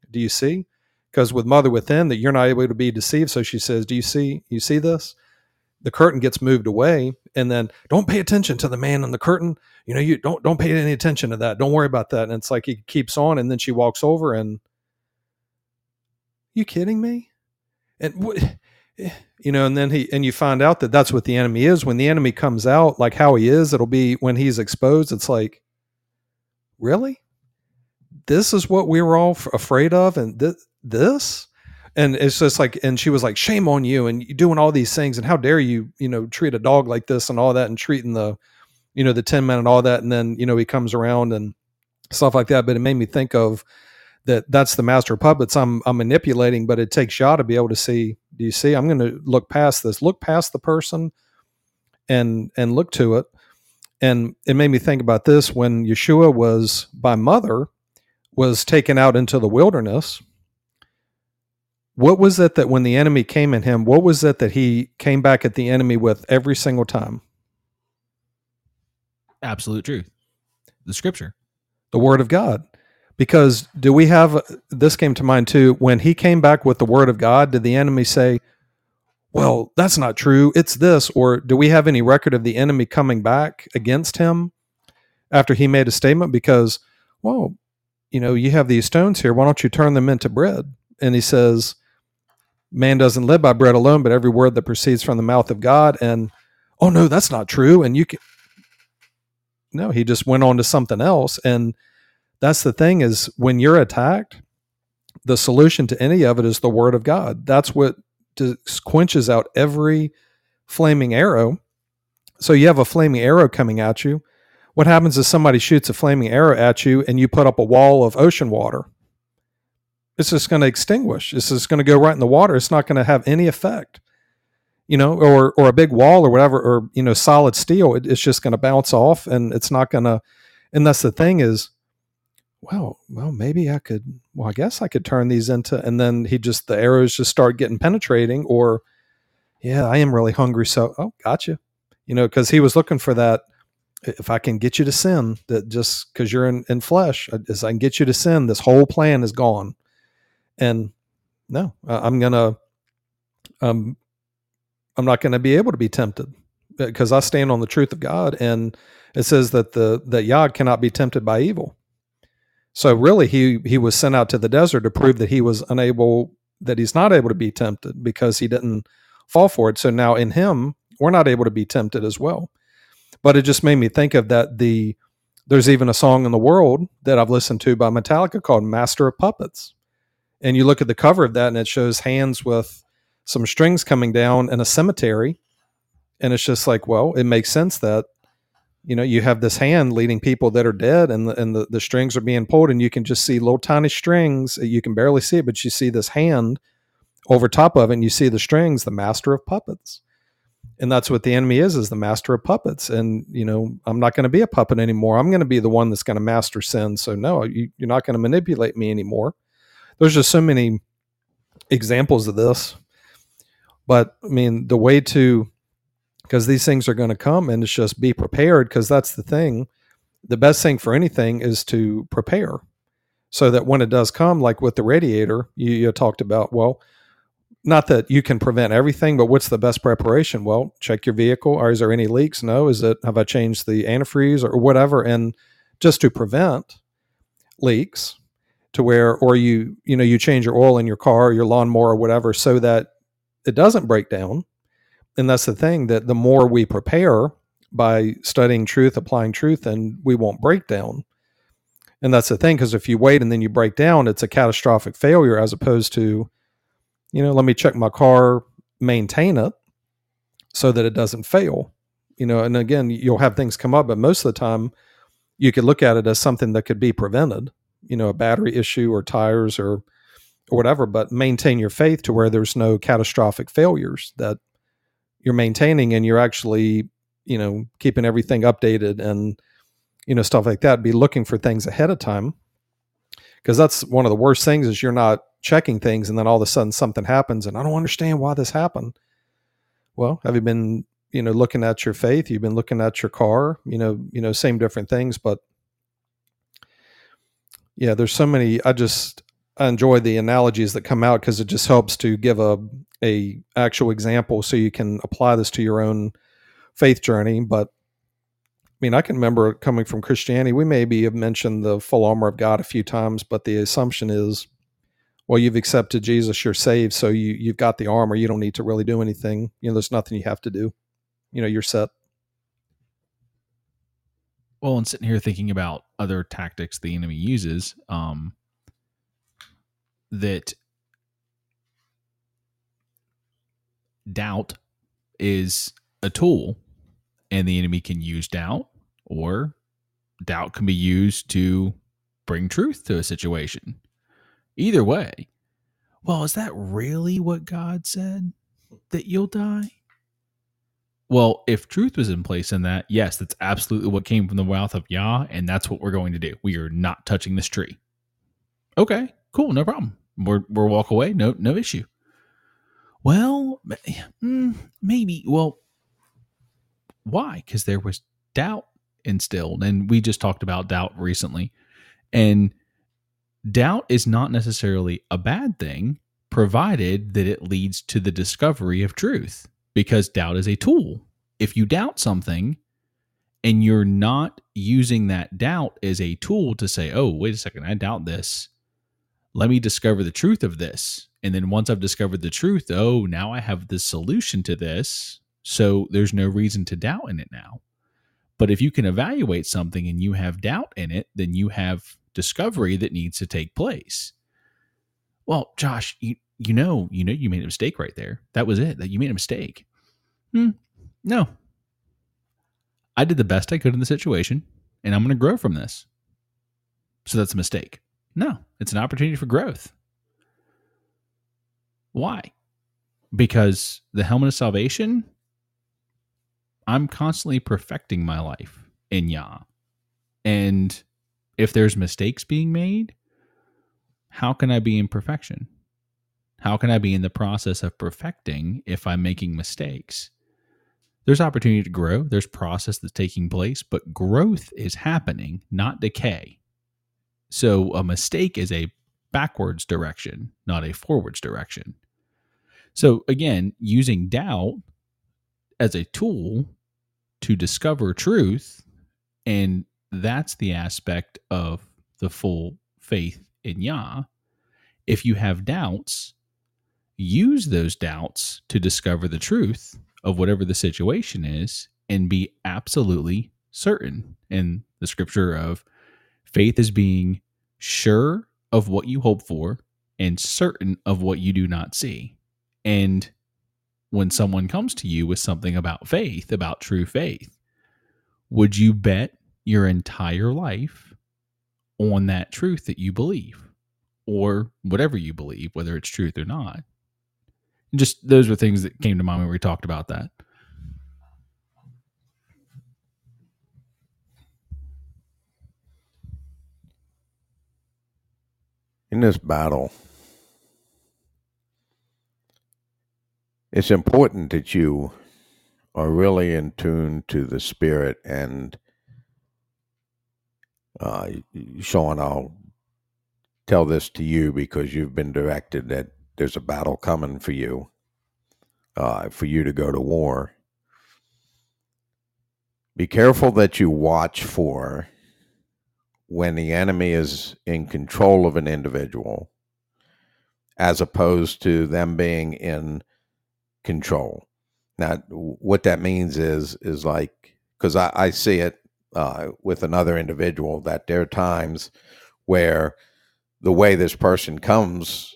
do you see? Because with mother within that you're not able to be deceived. So she says do you see you see this? The curtain gets moved away and then don't pay attention to the man on the curtain. You know you don't don't pay any attention to that. Don't worry about that. And it's like he keeps on and then she walks over and you kidding me? And what you know and then he and you find out that that's what the enemy is. When the enemy comes out like how he is it'll be when he's exposed it's like really? This is what we were all f- afraid of and th- this? And it's just like and she was like shame on you and you doing all these things and how dare you you know treat a dog like this and all that and treating the you know the 10 men and all that. And then you know he comes around and stuff like that. But it made me think of that that's the master puppets I'm I'm manipulating but it takes y'all to be able to see do you see I'm going to look past this look past the person and and look to it and it made me think about this when Yeshua was by mother was taken out into the wilderness what was it that when the enemy came in him, what was it that he came back at the enemy with every single time? Absolute truth. The scripture. The word of God. Because do we have uh, this came to mind too when he came back with the word of God, did the enemy say, "Well, that's not true. It's this." Or do we have any record of the enemy coming back against him after he made a statement because, "Well, you know, you have these stones here. Why don't you turn them into bread?" And he says, man doesn't live by bread alone, but every word that proceeds from the mouth of God. And oh no, that's not true. And you can no, he just went on to something else. And that's the thing is when you're attacked, the solution to any of it is the word of God. That's what quenches out every flaming arrow. So you have a flaming arrow coming at you. What happens is somebody shoots a flaming arrow at you and you put up a wall of ocean water it's just going to extinguish. It's just going to go right in the water. It's not going to have any effect, you know, or or a big wall or whatever, or you know, solid steel. It, it's just going to bounce off, and it's not going to. And that's the thing is, well, well, maybe I could. Well, I guess I could turn these into, and then he just the arrows just start getting penetrating, or yeah, I am really hungry. So, oh, gotcha. You know, because he was looking for that. If I can get you to sin, that just because you're in, in flesh, uh, as I can get you to sin, this whole plan is gone. And no, I'm gonna, um, I'm not going to be able to be tempted because I stand on the truth of God, and it says that the that Yah cannot be tempted by evil. So really, he he was sent out to the desert to prove that he was unable, that he's not able to be tempted because he didn't fall for it. So now in him, we're not able to be tempted as well. But it just made me think of that the there's even a song in the world that I've listened to by Metallica called Master of Puppets. And you look at the cover of that and it shows hands with some strings coming down in a cemetery. And it's just like, well, it makes sense that, you know, you have this hand leading people that are dead and the, and the, the strings are being pulled and you can just see little tiny strings. You can barely see it, but you see this hand over top of it and you see the strings, the master of puppets. And that's what the enemy is, is the master of puppets. And, you know, I'm not going to be a puppet anymore. I'm going to be the one that's going to master sin. So no, you, you're not going to manipulate me anymore. There's just so many examples of this. But I mean, the way to, because these things are going to come and it's just be prepared because that's the thing. The best thing for anything is to prepare so that when it does come, like with the radiator, you, you talked about, well, not that you can prevent everything, but what's the best preparation? Well, check your vehicle. Is there any leaks? No. Is it, have I changed the antifreeze or whatever? And just to prevent leaks to where, or you, you know, you change your oil in your car, your lawnmower or whatever, so that it doesn't break down. And that's the thing that the more we prepare by studying truth, applying truth, and we won't break down. And that's the thing, because if you wait and then you break down, it's a catastrophic failure as opposed to, you know, let me check my car, maintain it so that it doesn't fail. You know, and again, you'll have things come up, but most of the time you could look at it as something that could be prevented, you know, a battery issue or tires or or whatever, but maintain your faith to where there's no catastrophic failures that you're maintaining and you're actually, you know, keeping everything updated and you know, stuff like that. Be looking for things ahead of time. Because that's one of the worst things is you're not checking things and then all of a sudden something happens and I don't understand why this happened. Well, have you been, you know, looking at your faith? You've been looking at your car, you know, you know, same different things, but yeah, there's so many I just I enjoy the analogies that come out because it just helps to give a a actual example so you can apply this to your own faith journey. But I mean, I can remember coming from Christianity, we maybe have mentioned the full armor of God a few times, but the assumption is well, you've accepted Jesus, you're saved, so you you've got the armor. You don't need to really do anything. You know, there's nothing you have to do. You know, you're set. Well, and sitting here thinking about other tactics the enemy uses, um, that doubt is a tool, and the enemy can use doubt, or doubt can be used to bring truth to a situation. Either way, well, is that really what God said that you'll die? Well, if truth was in place in that, yes, that's absolutely what came from the mouth of Yah, and that's what we're going to do. We are not touching this tree. Okay, cool, no problem. We're we're walk away, no no issue. Well, mm, maybe. Well, why? Because there was doubt instilled, and we just talked about doubt recently, and doubt is not necessarily a bad thing provided that it leads to the discovery of truth because doubt is a tool. If you doubt something and you're not using that doubt as a tool to say, oh, wait a second, I doubt this. Let me discover the truth of this. And then once I've discovered the truth, oh, now I have the solution to this. So there's no reason to doubt in it now. But if you can evaluate something and you have doubt in it, then you have discovery that needs to take place. Well, Josh, you, you know, you know, you made a mistake right there. That was it. That you made a mistake. Hmm. No, I did the best I could in the situation, and I'm going to grow from this. So that's a mistake. No, it's an opportunity for growth. Why? Because the helmet of salvation, I'm constantly perfecting my life in Yah. And if there's mistakes being made, how can I be in perfection? How can I be in the process of perfecting if I'm making mistakes? There's opportunity to grow, there's process that's taking place, but growth is happening, not decay. So a mistake is a backwards direction, not a forwards direction. So again, using doubt as a tool to discover truth, and that's the aspect of the full faith in Yah. If you have doubts, use those doubts to discover the truth of whatever the situation is and be absolutely certain in the scripture of faith is being sure of what you hope for and certain of what you do not see. And when someone comes to you with something about faith, about true faith, would you bet your entire life on that truth that you believe or whatever you believe, whether it's truth or not? just those were things that came to mind when we talked about that. In this battle, it's important that you are really in tune to the spirit and uh, Sean, I'll tell this to you because you've been directed that there's a battle coming for you, uh, for you to go to war. Be careful that you watch for when the enemy is in control of an individual, as opposed to them being in control. Now, what that means is is like because I, I see it uh, with another individual that there are times where the way this person comes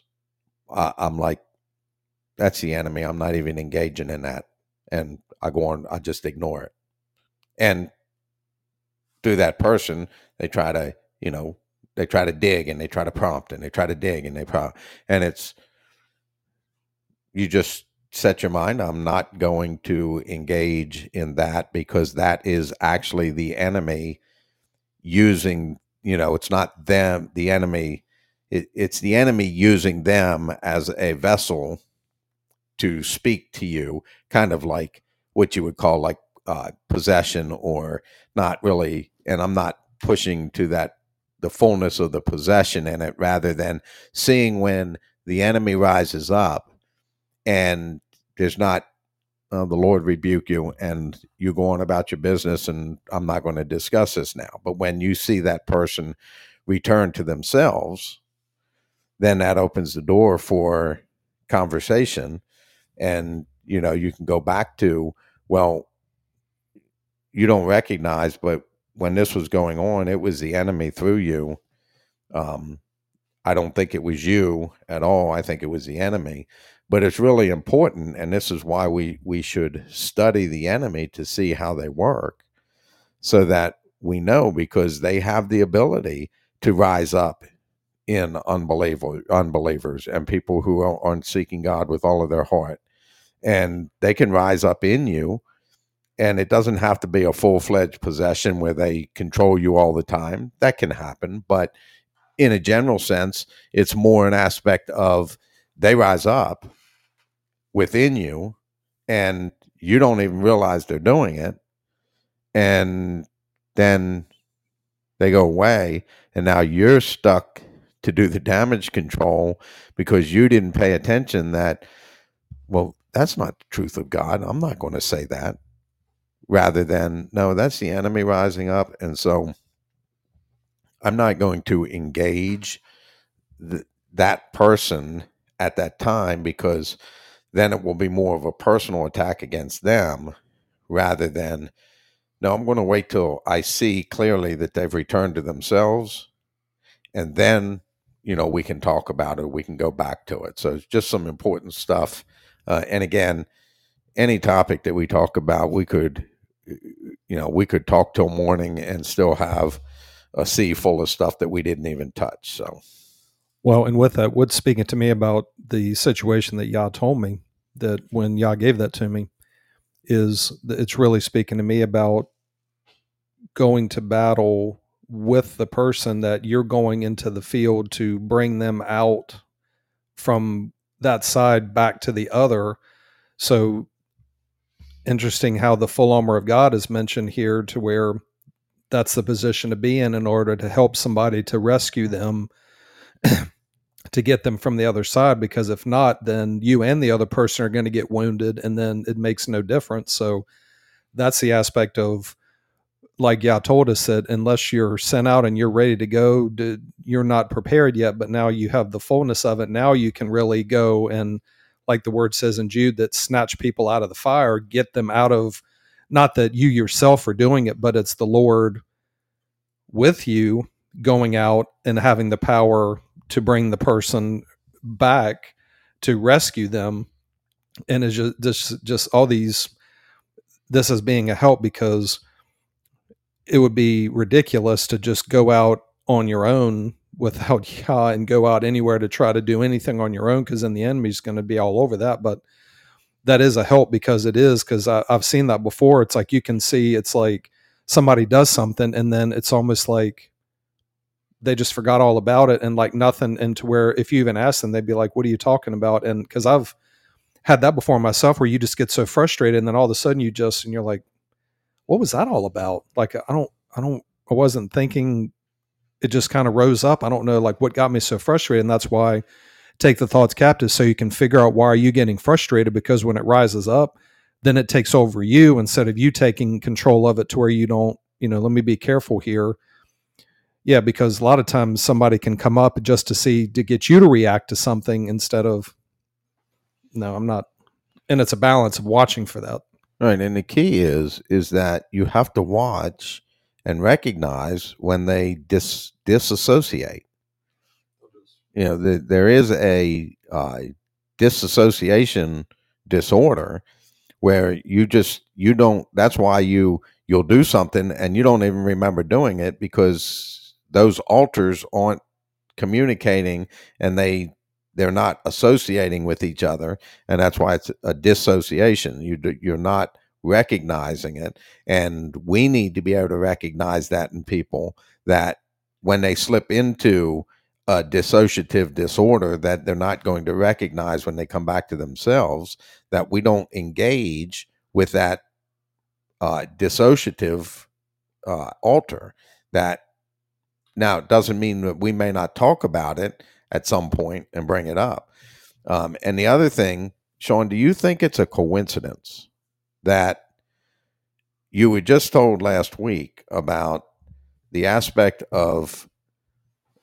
I, I'm like, that's the enemy. I'm not even engaging in that. And I go on, I just ignore it. And through that person, they try to, you know, they try to dig and they try to prompt and they try to dig and they prompt. And it's, you just set your mind, I'm not going to engage in that because that is actually the enemy using, you know, it's not them, the enemy it, it's the enemy using them as a vessel to speak to you, kind of like what you would call like uh, possession, or not really. And I'm not pushing to that the fullness of the possession in it, rather than seeing when the enemy rises up and there's not uh, the Lord rebuke you and you go on about your business, and I'm not going to discuss this now. But when you see that person return to themselves, then that opens the door for conversation and you know you can go back to well you don't recognize but when this was going on it was the enemy through you. Um i don't think it was you at all. I think it was the enemy but it's really important and this is why we we should study the enemy to see how they work so that we know because they have the ability to rise up in unbeliever, unbelievers and people who aren't seeking God with all of their heart. And they can rise up in you. And it doesn't have to be a full fledged possession where they control you all the time. That can happen. But in a general sense, it's more an aspect of they rise up within you and you don't even realize they're doing it. And then they go away. And now you're stuck to do the damage control because you didn't pay attention that, well, that's not the truth of God. I'm not going to say that. Rather than, no, that's the enemy rising up. And so I'm not going to engage that person at that time because then it will be more of a personal attack against them rather than, no, I'm going to wait till I see clearly that they've returned to themselves and then you know, we can talk about it. We can go back to it. So it's just some important stuff. Uh, and again, any topic that we talk about, we could, you know, we could talk till morning and still have a sea full of stuff that we didn't even touch. So, well, and with that, what's speaking to me about the situation that Yah told me that when Yah gave that to me is it's really speaking to me about going to battle with the person that you're going into the field to bring them out from that side back to the other. So interesting how the full armor of God is mentioned here to where that's the position to be in in order to help somebody to rescue them [CLEARS THROAT] to get them from the other side because if not then you and the other person are going to get wounded and then it makes no difference. So that's the aspect of like Yah told us that unless you're sent out and you're ready to go you're not prepared yet but now you have the fullness of it. Now you can really go and like the word says in jude that snatch people out of the fire get them out of not that you yourself are doing it but it's the lord with you going out and having the power to bring the person back to rescue them and it's just just, just all these this as being a help because it would be ridiculous to just go out on your own without [LAUGHS] Yah and go out anywhere to try to do anything on your own because then the enemy's going to be all over that. But that is a help because it is because I've seen that before. It's like you can see it's like somebody does something and then it's almost like they just forgot all about it and like nothing and to where if you even ask them they'd be like what are you talking about? And because i've had that before myself where you just get so frustrated and then all of a sudden you just and you're like what was that all about? Like i don't i don't i wasn't thinking it just kind of rose up. I don't know like what got me so frustrated and that's why take the thoughts captive so you can figure out why are you getting frustrated because when it rises up then it takes over you instead of you taking control of it to where you don't you know let me be careful here yeah, because a lot of times somebody can come up just to see to get you to react to something instead of no, I'm not. And it's a balance of watching for that. Right, and the key is is that you have to watch and recognize when they dis disassociate. You know, the, there is a uh, disassociation disorder where you just you don't. That's why you you'll do something and you don't even remember doing it because those alters aren't communicating and they they're not associating with each other and that's why it's a dissociation. You you're not recognizing it and we need to be able to recognize that in people that when they slip into a dissociative disorder that they're not going to recognize when they come back to themselves that we don't engage with that uh, dissociative uh, alter that now, it doesn't mean that we may not talk about it at some point and bring it up. Um, and the other thing, Sean, do you think it's a coincidence that you were just told last week about the aspect of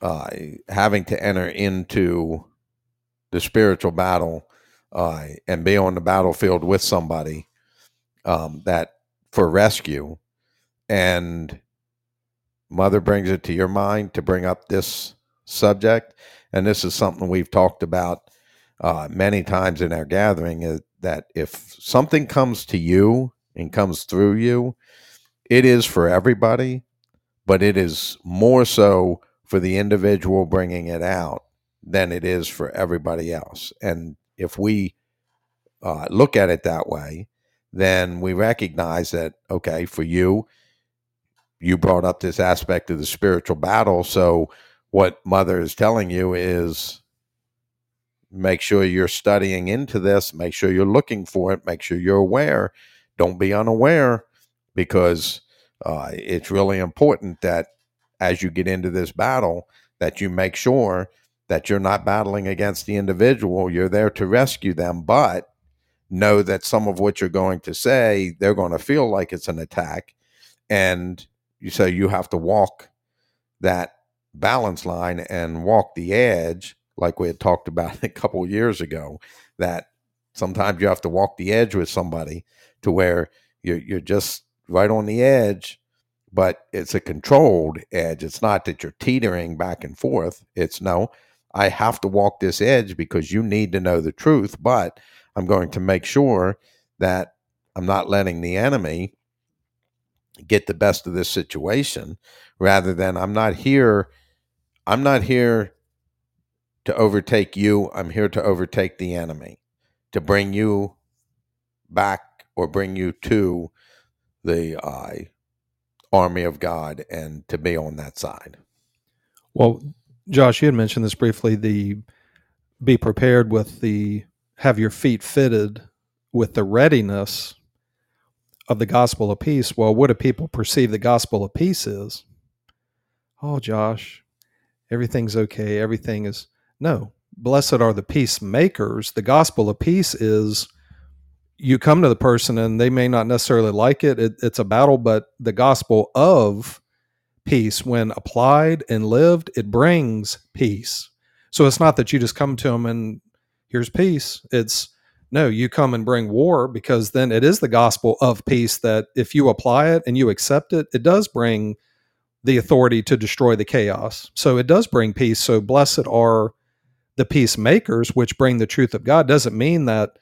uh, having to enter into the spiritual battle uh, and be on the battlefield with somebody um, that for rescue and mother brings it to your mind to bring up this subject, and this is something we've talked about uh, many times in our gathering, that if something comes to you and comes through you, it is for everybody, but it is more so for the individual bringing it out than it is for everybody else. And if we uh, look at it that way, then we recognize that, okay, for you, you brought up this aspect of the spiritual battle. So, what Mother is telling you is make sure you're studying into this, make sure you're looking for it, make sure you're aware. Don't be unaware because uh, it's really important that as you get into this battle, that you make sure that you're not battling against the individual. You're there to rescue them, but know that some of what you're going to say, they're going to feel like it's an attack. And you say you have to walk that balance line and walk the edge like we had talked about [LAUGHS] a couple years ago that sometimes you have to walk the edge with somebody to where you're, you're just right on the edge but it's a controlled edge. It's not that you're teetering back and forth. It's no i have to walk this edge because you need to know the truth but i'm going to make sure that i'm not letting the enemy get the best of this situation rather than I'm not here I'm not here to overtake you I'm here to overtake the enemy to bring you back or bring you to the uh, army of God and to be on that side. Well Josh you had mentioned this briefly the be prepared with the have your feet fitted with the readiness of the gospel of peace. Well, what do people perceive the gospel of peace is? Oh, Josh, everything's okay. Everything is no. Blessed are the peacemakers. The gospel of peace is you come to the person and they may not necessarily like it. it. It's a battle, but the gospel of peace, when applied and lived, it brings peace. So it's not that you just come to them and here's peace. It's no, you come and bring war because then it is the gospel of peace that if you apply it and you accept it, it does bring the authority to destroy the chaos. So it does bring peace. So blessed are the peacemakers, which bring the truth of God. Doesn't mean that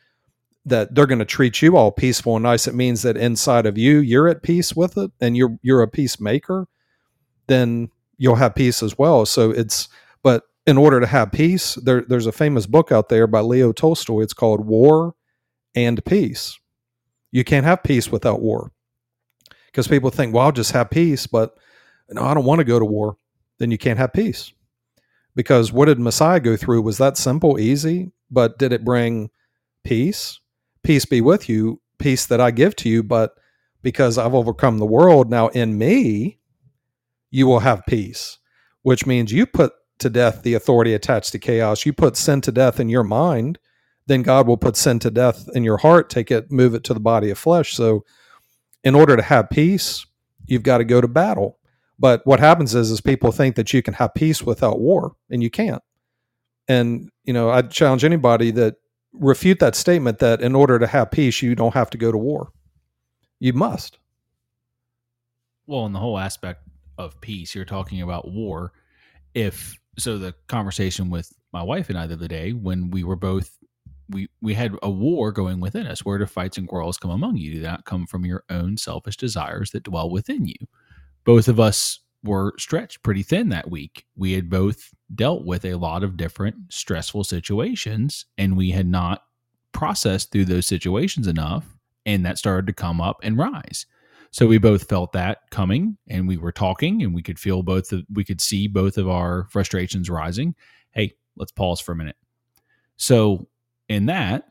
that they're going to treat you all peaceful and nice. It means that inside of you, you're at peace with it, and you're you're a peacemaker. Then you'll have peace as well. So it's in order to have peace, there, there's a famous book out there by Leo Tolstoy. It's called War and Peace. You can't have peace without war. Because people think, well, I'll just have peace, but no, I don't want to go to war. Then you can't have peace. Because what did Messiah go through? Was that simple, easy? But did it bring peace? Peace be with you, peace that I give to you, but because I've overcome the world, now in me, you will have peace, which means you put to death the authority attached to chaos. You put sin to death in your mind, then God will put sin to death in your heart, take it, move it to the body of flesh. So, in order to have peace, you've got to go to battle. But what happens is, is people think that you can have peace without war, and you can't. And you know, I challenge anybody that refute that statement that in order to have peace, you don't have to go to war. You must. Well, in the whole aspect of peace, you're talking about war. If so the conversation with my wife and I the other day when we were both we we had a war going within us. Where do fights and quarrels come among you? Do that come from your own selfish desires that dwell within you? Both of us were stretched pretty thin that week. We had both dealt with a lot of different stressful situations and we had not processed through those situations enough and that started to come up and rise. So we both felt that coming and we were talking and we could feel both of, we could see both of our frustrations rising. Hey, let's pause for a minute. So in that,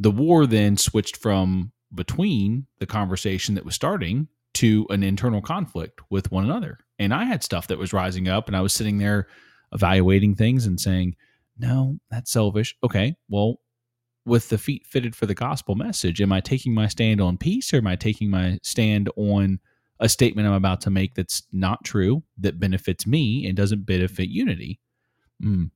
the war then switched from between the conversation that was starting to an internal conflict with one another. And I had stuff that was rising up and I was sitting there evaluating things and saying, no, that's selfish. Okay, well, with the feet fitted for the gospel message? Am I taking my stand on peace or am I taking my stand on a statement I'm about to make that's not true, that benefits me and doesn't benefit unity? Mm.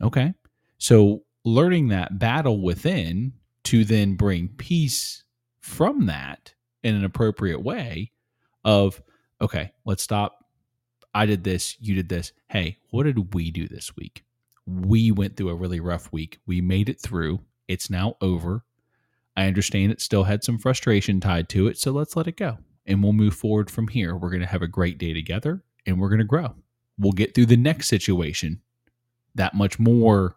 Okay. So learning that battle within to then bring peace from that in an appropriate way of, okay, let's stop. I did this, you did this. Hey, what did we do this week? We went through a really rough week. We made it through it's now over. I understand it still had some frustration tied to it, so let's let it go. And we'll move forward from here. We're going to have a great day together and we're going to grow. We'll get through the next situation that much more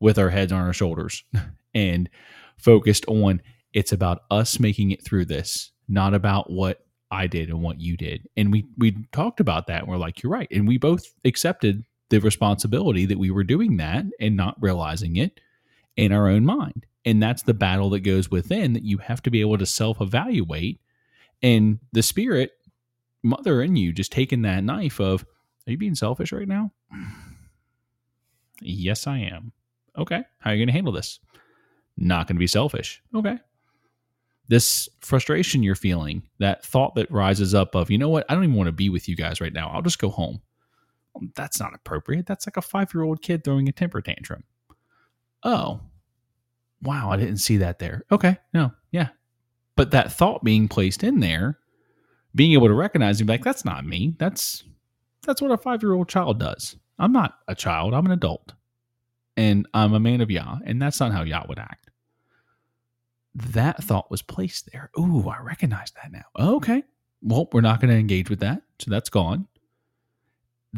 with our heads on our shoulders [LAUGHS] and focused on it's about us making it through this, not about what I did and what you did. And we we talked about that and we're like, you're right. And we both accepted the responsibility that we were doing that and not realizing it in our own mind. And that's the battle that goes within that you have to be able to self evaluate. And the spirit, mother in you, just taking that knife of, are you being selfish right now? [SIGHS] yes, I am. Okay. How are you going to handle this? Not going to be selfish. Okay. This frustration you're feeling, that thought that rises up of, you know what? I don't even want to be with you guys right now. I'll just go home. That's not appropriate. That's like a five year old kid throwing a temper tantrum oh, wow, I didn't see that there. Okay, no, yeah. But that thought being placed in there, being able to recognize and be like, that's not me. That's that's what a five year old child does. I'm not a child, I'm an adult. And I'm a man of Yah, and that's not how Yah would act. That thought was placed there. Ooh, I recognize that now. Okay. Well, we're not going to engage with that. So that's gone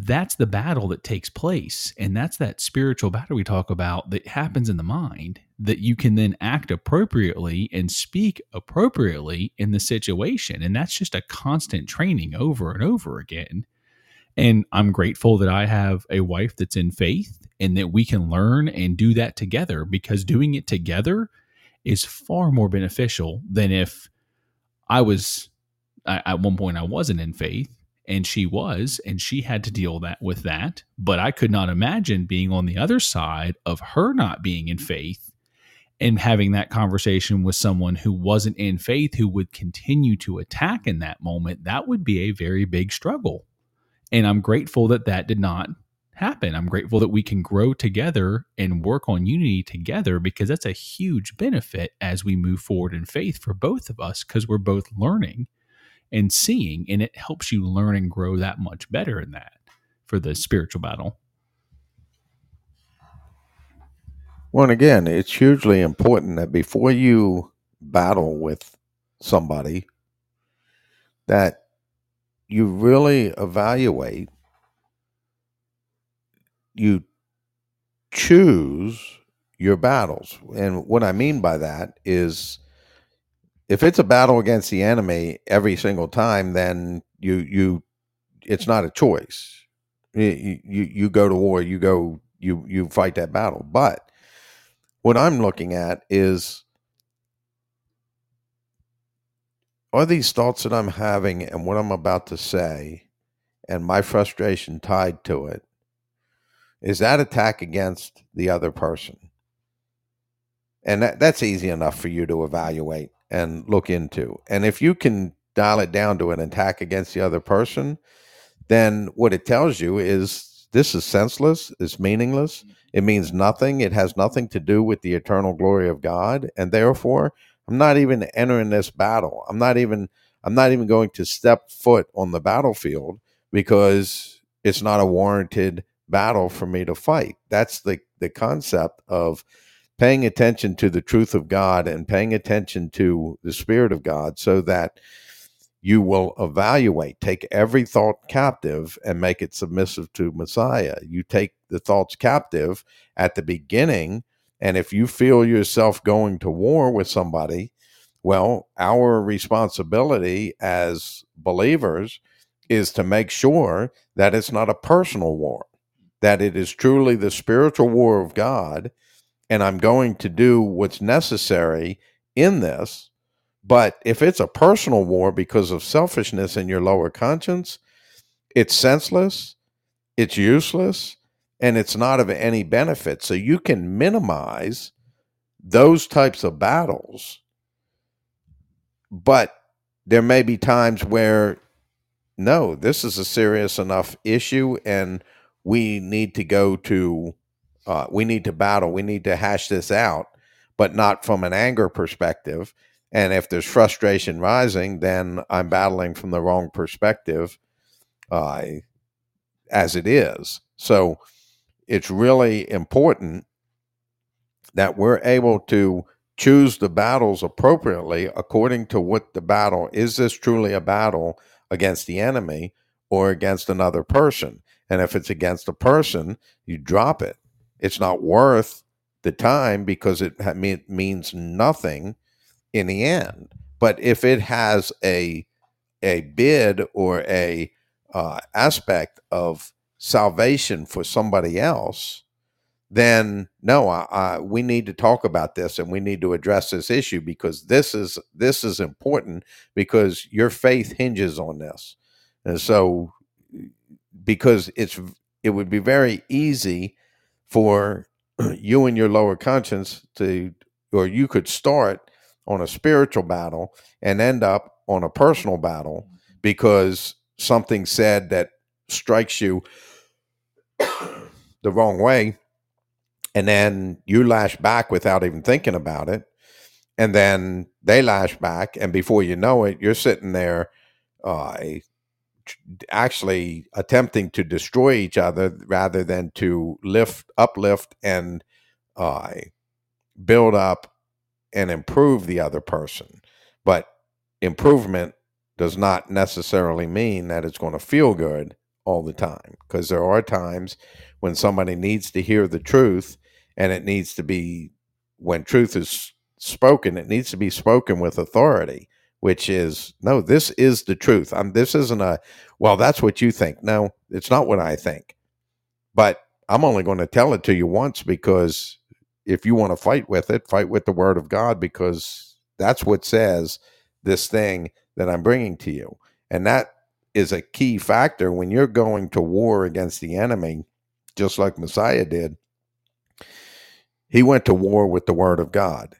that's the battle that takes place. And that's that spiritual battle we talk about that happens in the mind that you can then act appropriately and speak appropriately in the situation. And that's just a constant training over and over again. And I'm grateful that I have a wife that's in faith and that we can learn and do that together because doing it together is far more beneficial than if I was I, at one point I wasn't in faith and she was and she had to deal that with that. But I could not imagine being on the other side of her not being in faith and having that conversation with someone who wasn't in faith who would continue to attack in that moment. That would be a very big struggle. And I'm grateful that that did not happen. I'm grateful that we can grow together and work on unity together because that's a huge benefit as we move forward in faith for both of us because we're both learning and seeing, and it helps you learn and grow that much better in that for the spiritual battle. Well, and again, it's hugely important that before you battle with somebody, that you really evaluate you choose your battles. And what I mean by that is if it's a battle against the enemy every single time, then you you it's not a choice. You you, you go to war, you go you you fight that battle. But what I'm looking at is are these thoughts that I'm having and what I'm about to say and my frustration tied to it is that attack against the other person. And that, that's easy enough for you to evaluate and look into. And if you can dial it down to an attack against the other person, then what it tells you is this is senseless, it's meaningless, mm-hmm. it means nothing, it has nothing to do with the eternal glory of God, and therefore I'm not even entering this battle. I'm not even I'm not even going to step foot on the battlefield because it's not a warranted battle for me to fight. That's the the concept of paying attention to the truth of God and paying attention to the spirit of God so that you will evaluate, take every thought captive and make it submissive to Messiah. You take the thoughts captive at the beginning, and if you feel yourself going to war with somebody, well, our responsibility as believers is to make sure that it's not a personal war that it is truly the spiritual war of God, and I'm going to do what's necessary in this. But if it's a personal war because of selfishness in your lower conscience, it's senseless, it's useless, and it's not of any benefit. So you can minimize those types of battles. But there may be times where, no, this is a serious enough issue and we need to go to uh, we need to battle we need to hash this out but not from an anger perspective. And if there's frustration rising then i'm battling from the wrong perspective uh, as it is. So it's really important that we're able to choose the battles appropriately according to what the battle is this truly a battle against the enemy or against another person? And if it's against a person, you drop it. It's not worth the time because it means nothing in the end. But if it has a a bid or a uh, aspect of salvation for somebody else, then no, I, I, we need to talk about this and we need to address this issue because this is this is important because your faith hinges on this, and so because it's it would be very easy for you and your lower conscience to or you could start on a spiritual battle and end up on a personal battle because something said that strikes you the wrong way and then you lash back without even thinking about it and then they lash back and before you know it you're sitting there uh, actually attempting to destroy each other rather than to lift, uplift, and uh, build up and improve the other person. But improvement does not necessarily mean that it's going to feel good all the time because there are times when somebody needs to hear the truth and it needs to be when truth is spoken it needs to be spoken with authority which is no, this is the truth. I'm, this isn't a, well, that's what you think. No, it's not what I think. But I'm only going to tell it to you once because if you want to fight with it, fight with the word of God because that's what says this thing that I'm bringing to you. And that is a key factor when you're going to war against the enemy, just like Messiah did. He went to war with the word of God.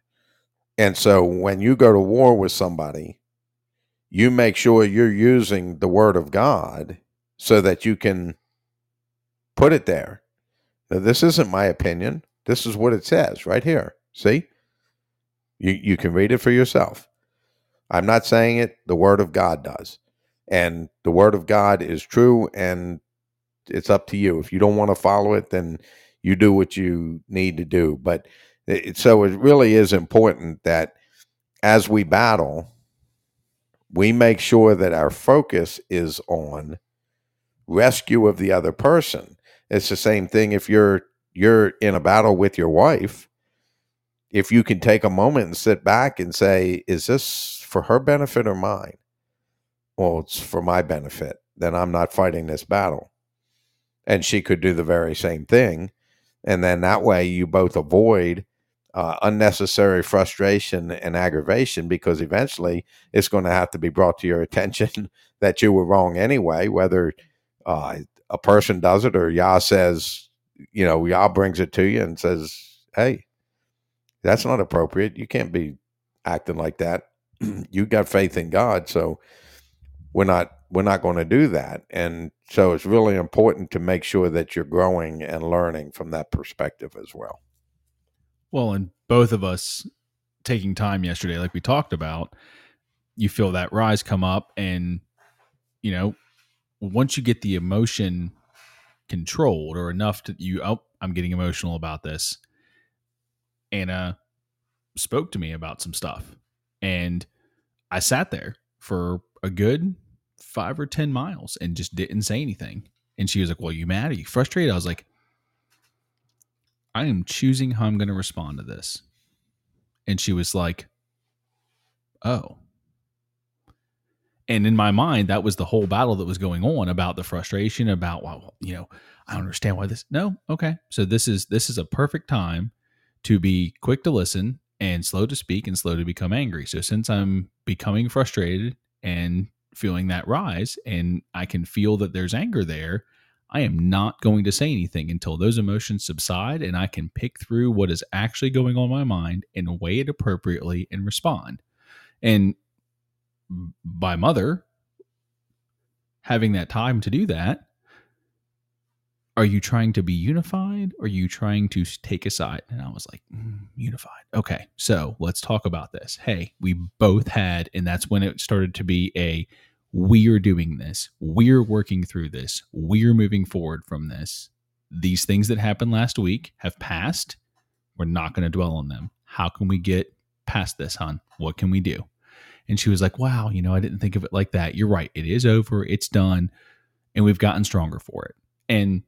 And so when you go to war with somebody, you make sure you're using the word of God so that you can put it there. Now, this isn't my opinion. This is what it says right here. See? You, you can read it for yourself. I'm not saying it, the word of God does. And the word of God is true and it's up to you. If you don't want to follow it, then you do what you need to do. But it, so it really is important that as we battle, we make sure that our focus is on rescue of the other person. It's the same thing if you're you're in a battle with your wife. If you can take a moment and sit back and say, is this for her benefit or mine? Well, it's for my benefit. Then I'm not fighting this battle. And she could do the very same thing. And then that way you both avoid uh, unnecessary frustration and aggravation because eventually it's going to have to be brought to your [LAUGHS] attention that you were wrong anyway, whether uh, a person does it or Yah says, you know, Yah brings it to you and says, hey, that's not appropriate. You can't be acting like that. [CLEARS THROAT] You've got faith in God, so we're not we're not going to do that. And so it's really important to make sure that you're growing and learning from that perspective as well. Well, and both of us taking time yesterday, like we talked about, you feel that rise come up, and you know, once you get the emotion controlled or enough to you, oh, I'm getting emotional about this. Anna spoke to me about some stuff, and I sat there for a good five or ten miles and just didn't say anything. And she was like, "Well, you mad? Are you frustrated?" I was like, I am choosing how I'm going to respond to this. And she was like, Oh. And in my mind, that was the whole battle that was going on about the frustration about, well, you know, I don't understand why this. No, okay. So this is this is a perfect time to be quick to listen and slow to speak and slow to become angry. So since I'm becoming frustrated and feeling that rise and I can feel that there's anger there, I am not going to say anything until those emotions subside and I can pick through what is actually going on in my mind and weigh it appropriately and respond. And by mother having that time to do that, are you trying to be unified or are you trying to take a side? And I was like, mm, unified. Okay, so let's talk about this. Hey, we both had, and that's when it started to be a we're doing this. We're working through this. We're moving forward from this. These things that happened last week have passed. We're not going to dwell on them. How can we get past this, hon? What can we do? And she was like, Wow, you know, I didn't think of it like that. You're right. It is over. It's done. And we've gotten stronger for it. And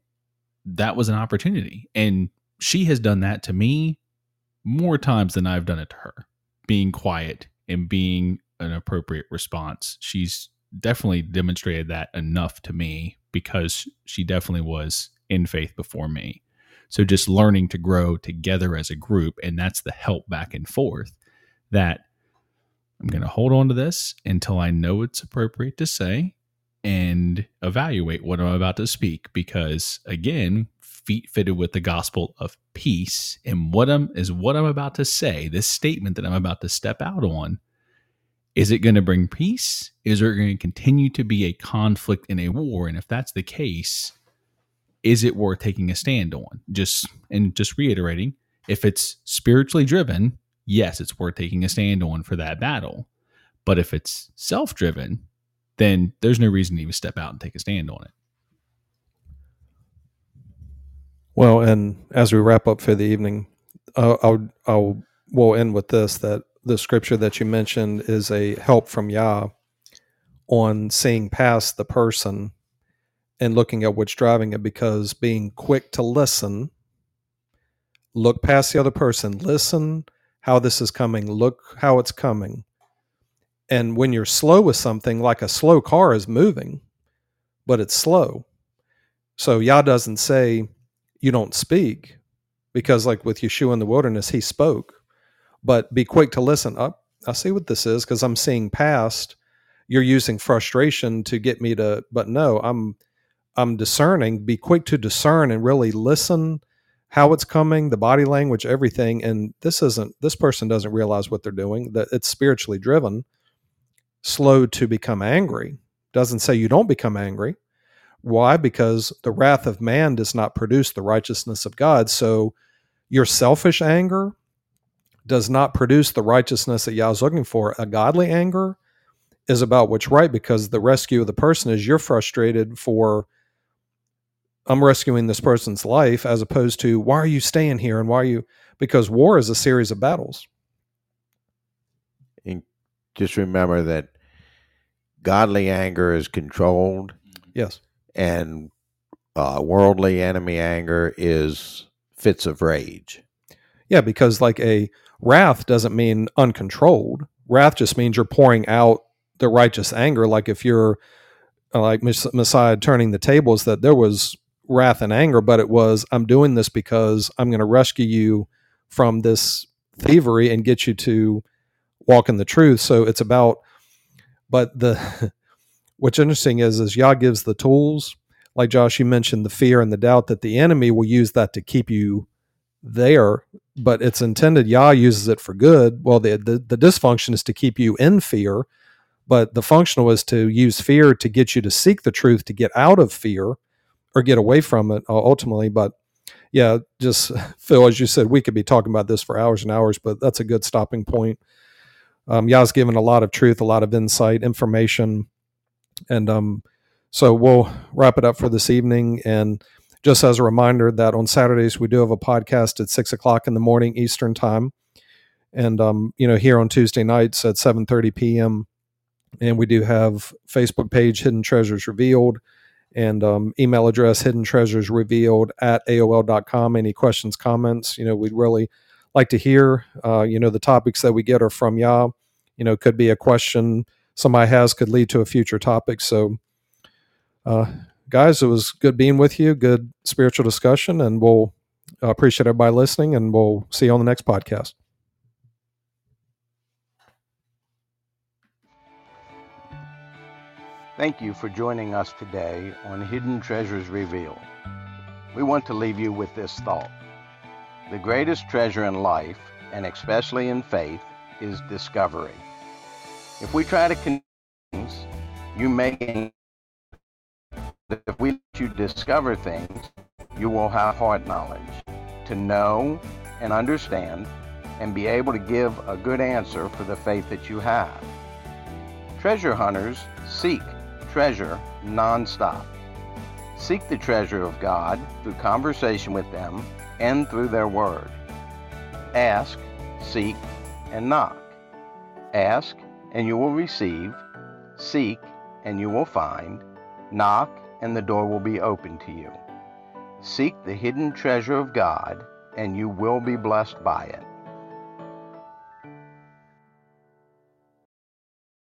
that was an opportunity. And she has done that to me more times than I've done it to her, being quiet and being an appropriate response. She's definitely demonstrated that enough to me because she definitely was in faith before me. So just learning to grow together as a group, and that's the help back and forth that I'm going to hold on to this until I know it's appropriate to say and evaluate what I'm about to speak. Because again, feet fitted with the gospel of peace, and what I'm is what I'm about to say, this statement that I'm about to step out on is it going to bring peace? Is there going to continue to be a conflict and a war? And if that's the case, is it worth taking a stand on? Just and just reiterating, if it's spiritually driven, yes, it's worth taking a stand on for that battle. But if it's self driven, then there's no reason to even step out and take a stand on it. Well, and as we wrap up for the evening, uh, I'll, I'll we'll end with this that the scripture that you mentioned is a help from Yah on seeing past the person and looking at what's driving it because being quick to listen, look past the other person, listen how this is coming, look how it's coming, And when you're slow with something, like a slow car is moving, but it's slow. So Yah doesn't say you don't speak because, like with Yeshua in the wilderness, he spoke, but be quick to listen. Up, oh, I see what this is because I'm seeing past. You're using frustration to get me to, but no, I'm I'm discerning. Be quick to discern and really listen how it's coming, the body language, everything. And this isn't this person doesn't realize what they're doing. That it's spiritually driven. Slow to become angry doesn't say you don't become angry. Why? Because the wrath of man does not produce the righteousness of God. So your selfish anger does not produce the righteousness that Yah is looking for. A godly anger is about what's right because the rescue of the person is you're frustrated for I'm rescuing this person's life as opposed to why are you staying here and why are you because war is a series of battles. And just remember that godly anger is controlled. Yes. And uh, worldly enemy anger is fits of rage. Yeah, because like a wrath doesn't mean uncontrolled. Wrath just means you're pouring out the righteous anger. Like if you're uh, like Messiah turning the tables, that there was wrath and anger, but it was, I'm doing this because I'm going to rescue you from this thievery and get you to walk in the truth. So it's about, but the, [LAUGHS] what's interesting is, is Yah gives the tools. Like Josh, you mentioned the fear and the doubt that the enemy will use that to keep you there, but it's intended. Yah uses it for good. Well, the, the, the dysfunction is to keep you in fear, but the functional is to use fear to get you to seek the truth, to get out of fear or get away from it ultimately. But yeah, just [LAUGHS] Phil, as you said, we could be talking about this for hours and hours, but that's a good stopping point. Um, Yah's given a lot of truth, a lot of insight, information, and um, so we'll wrap it up for this evening. And just as a reminder that on Saturdays we do have a podcast at six o'clock in the morning Eastern time, and um, you know here on Tuesday nights at seven thirty p.m. And we do have Facebook page Hidden Treasures Revealed and um, email address hidden treasures revealed at aol.com any questions comments you know we'd really like to hear uh, you know the topics that we get are from Yah you know could be a question somebody has could lead to a future topic. So uh, guys it was good being with you good spiritual discussion and we'll appreciate everybody listening and we'll see you on the next podcast Thank you for joining us today on Hidden Treasures Revealed. We want to leave you with this thought. The greatest treasure in life, and especially in faith, is discovery. If we try to convince you may if we let you discover things, you will have heart knowledge to know and understand and be able to give a good answer for the faith that you have. Treasure hunters seek treasure nonstop. Seek the treasure of God through conversation with them and through their word. Ask, seek, and knock. Ask, and you will receive. Seek, and you will find. Knock, and the door will be open to you. Seek the hidden treasure of God, and you will be blessed by it.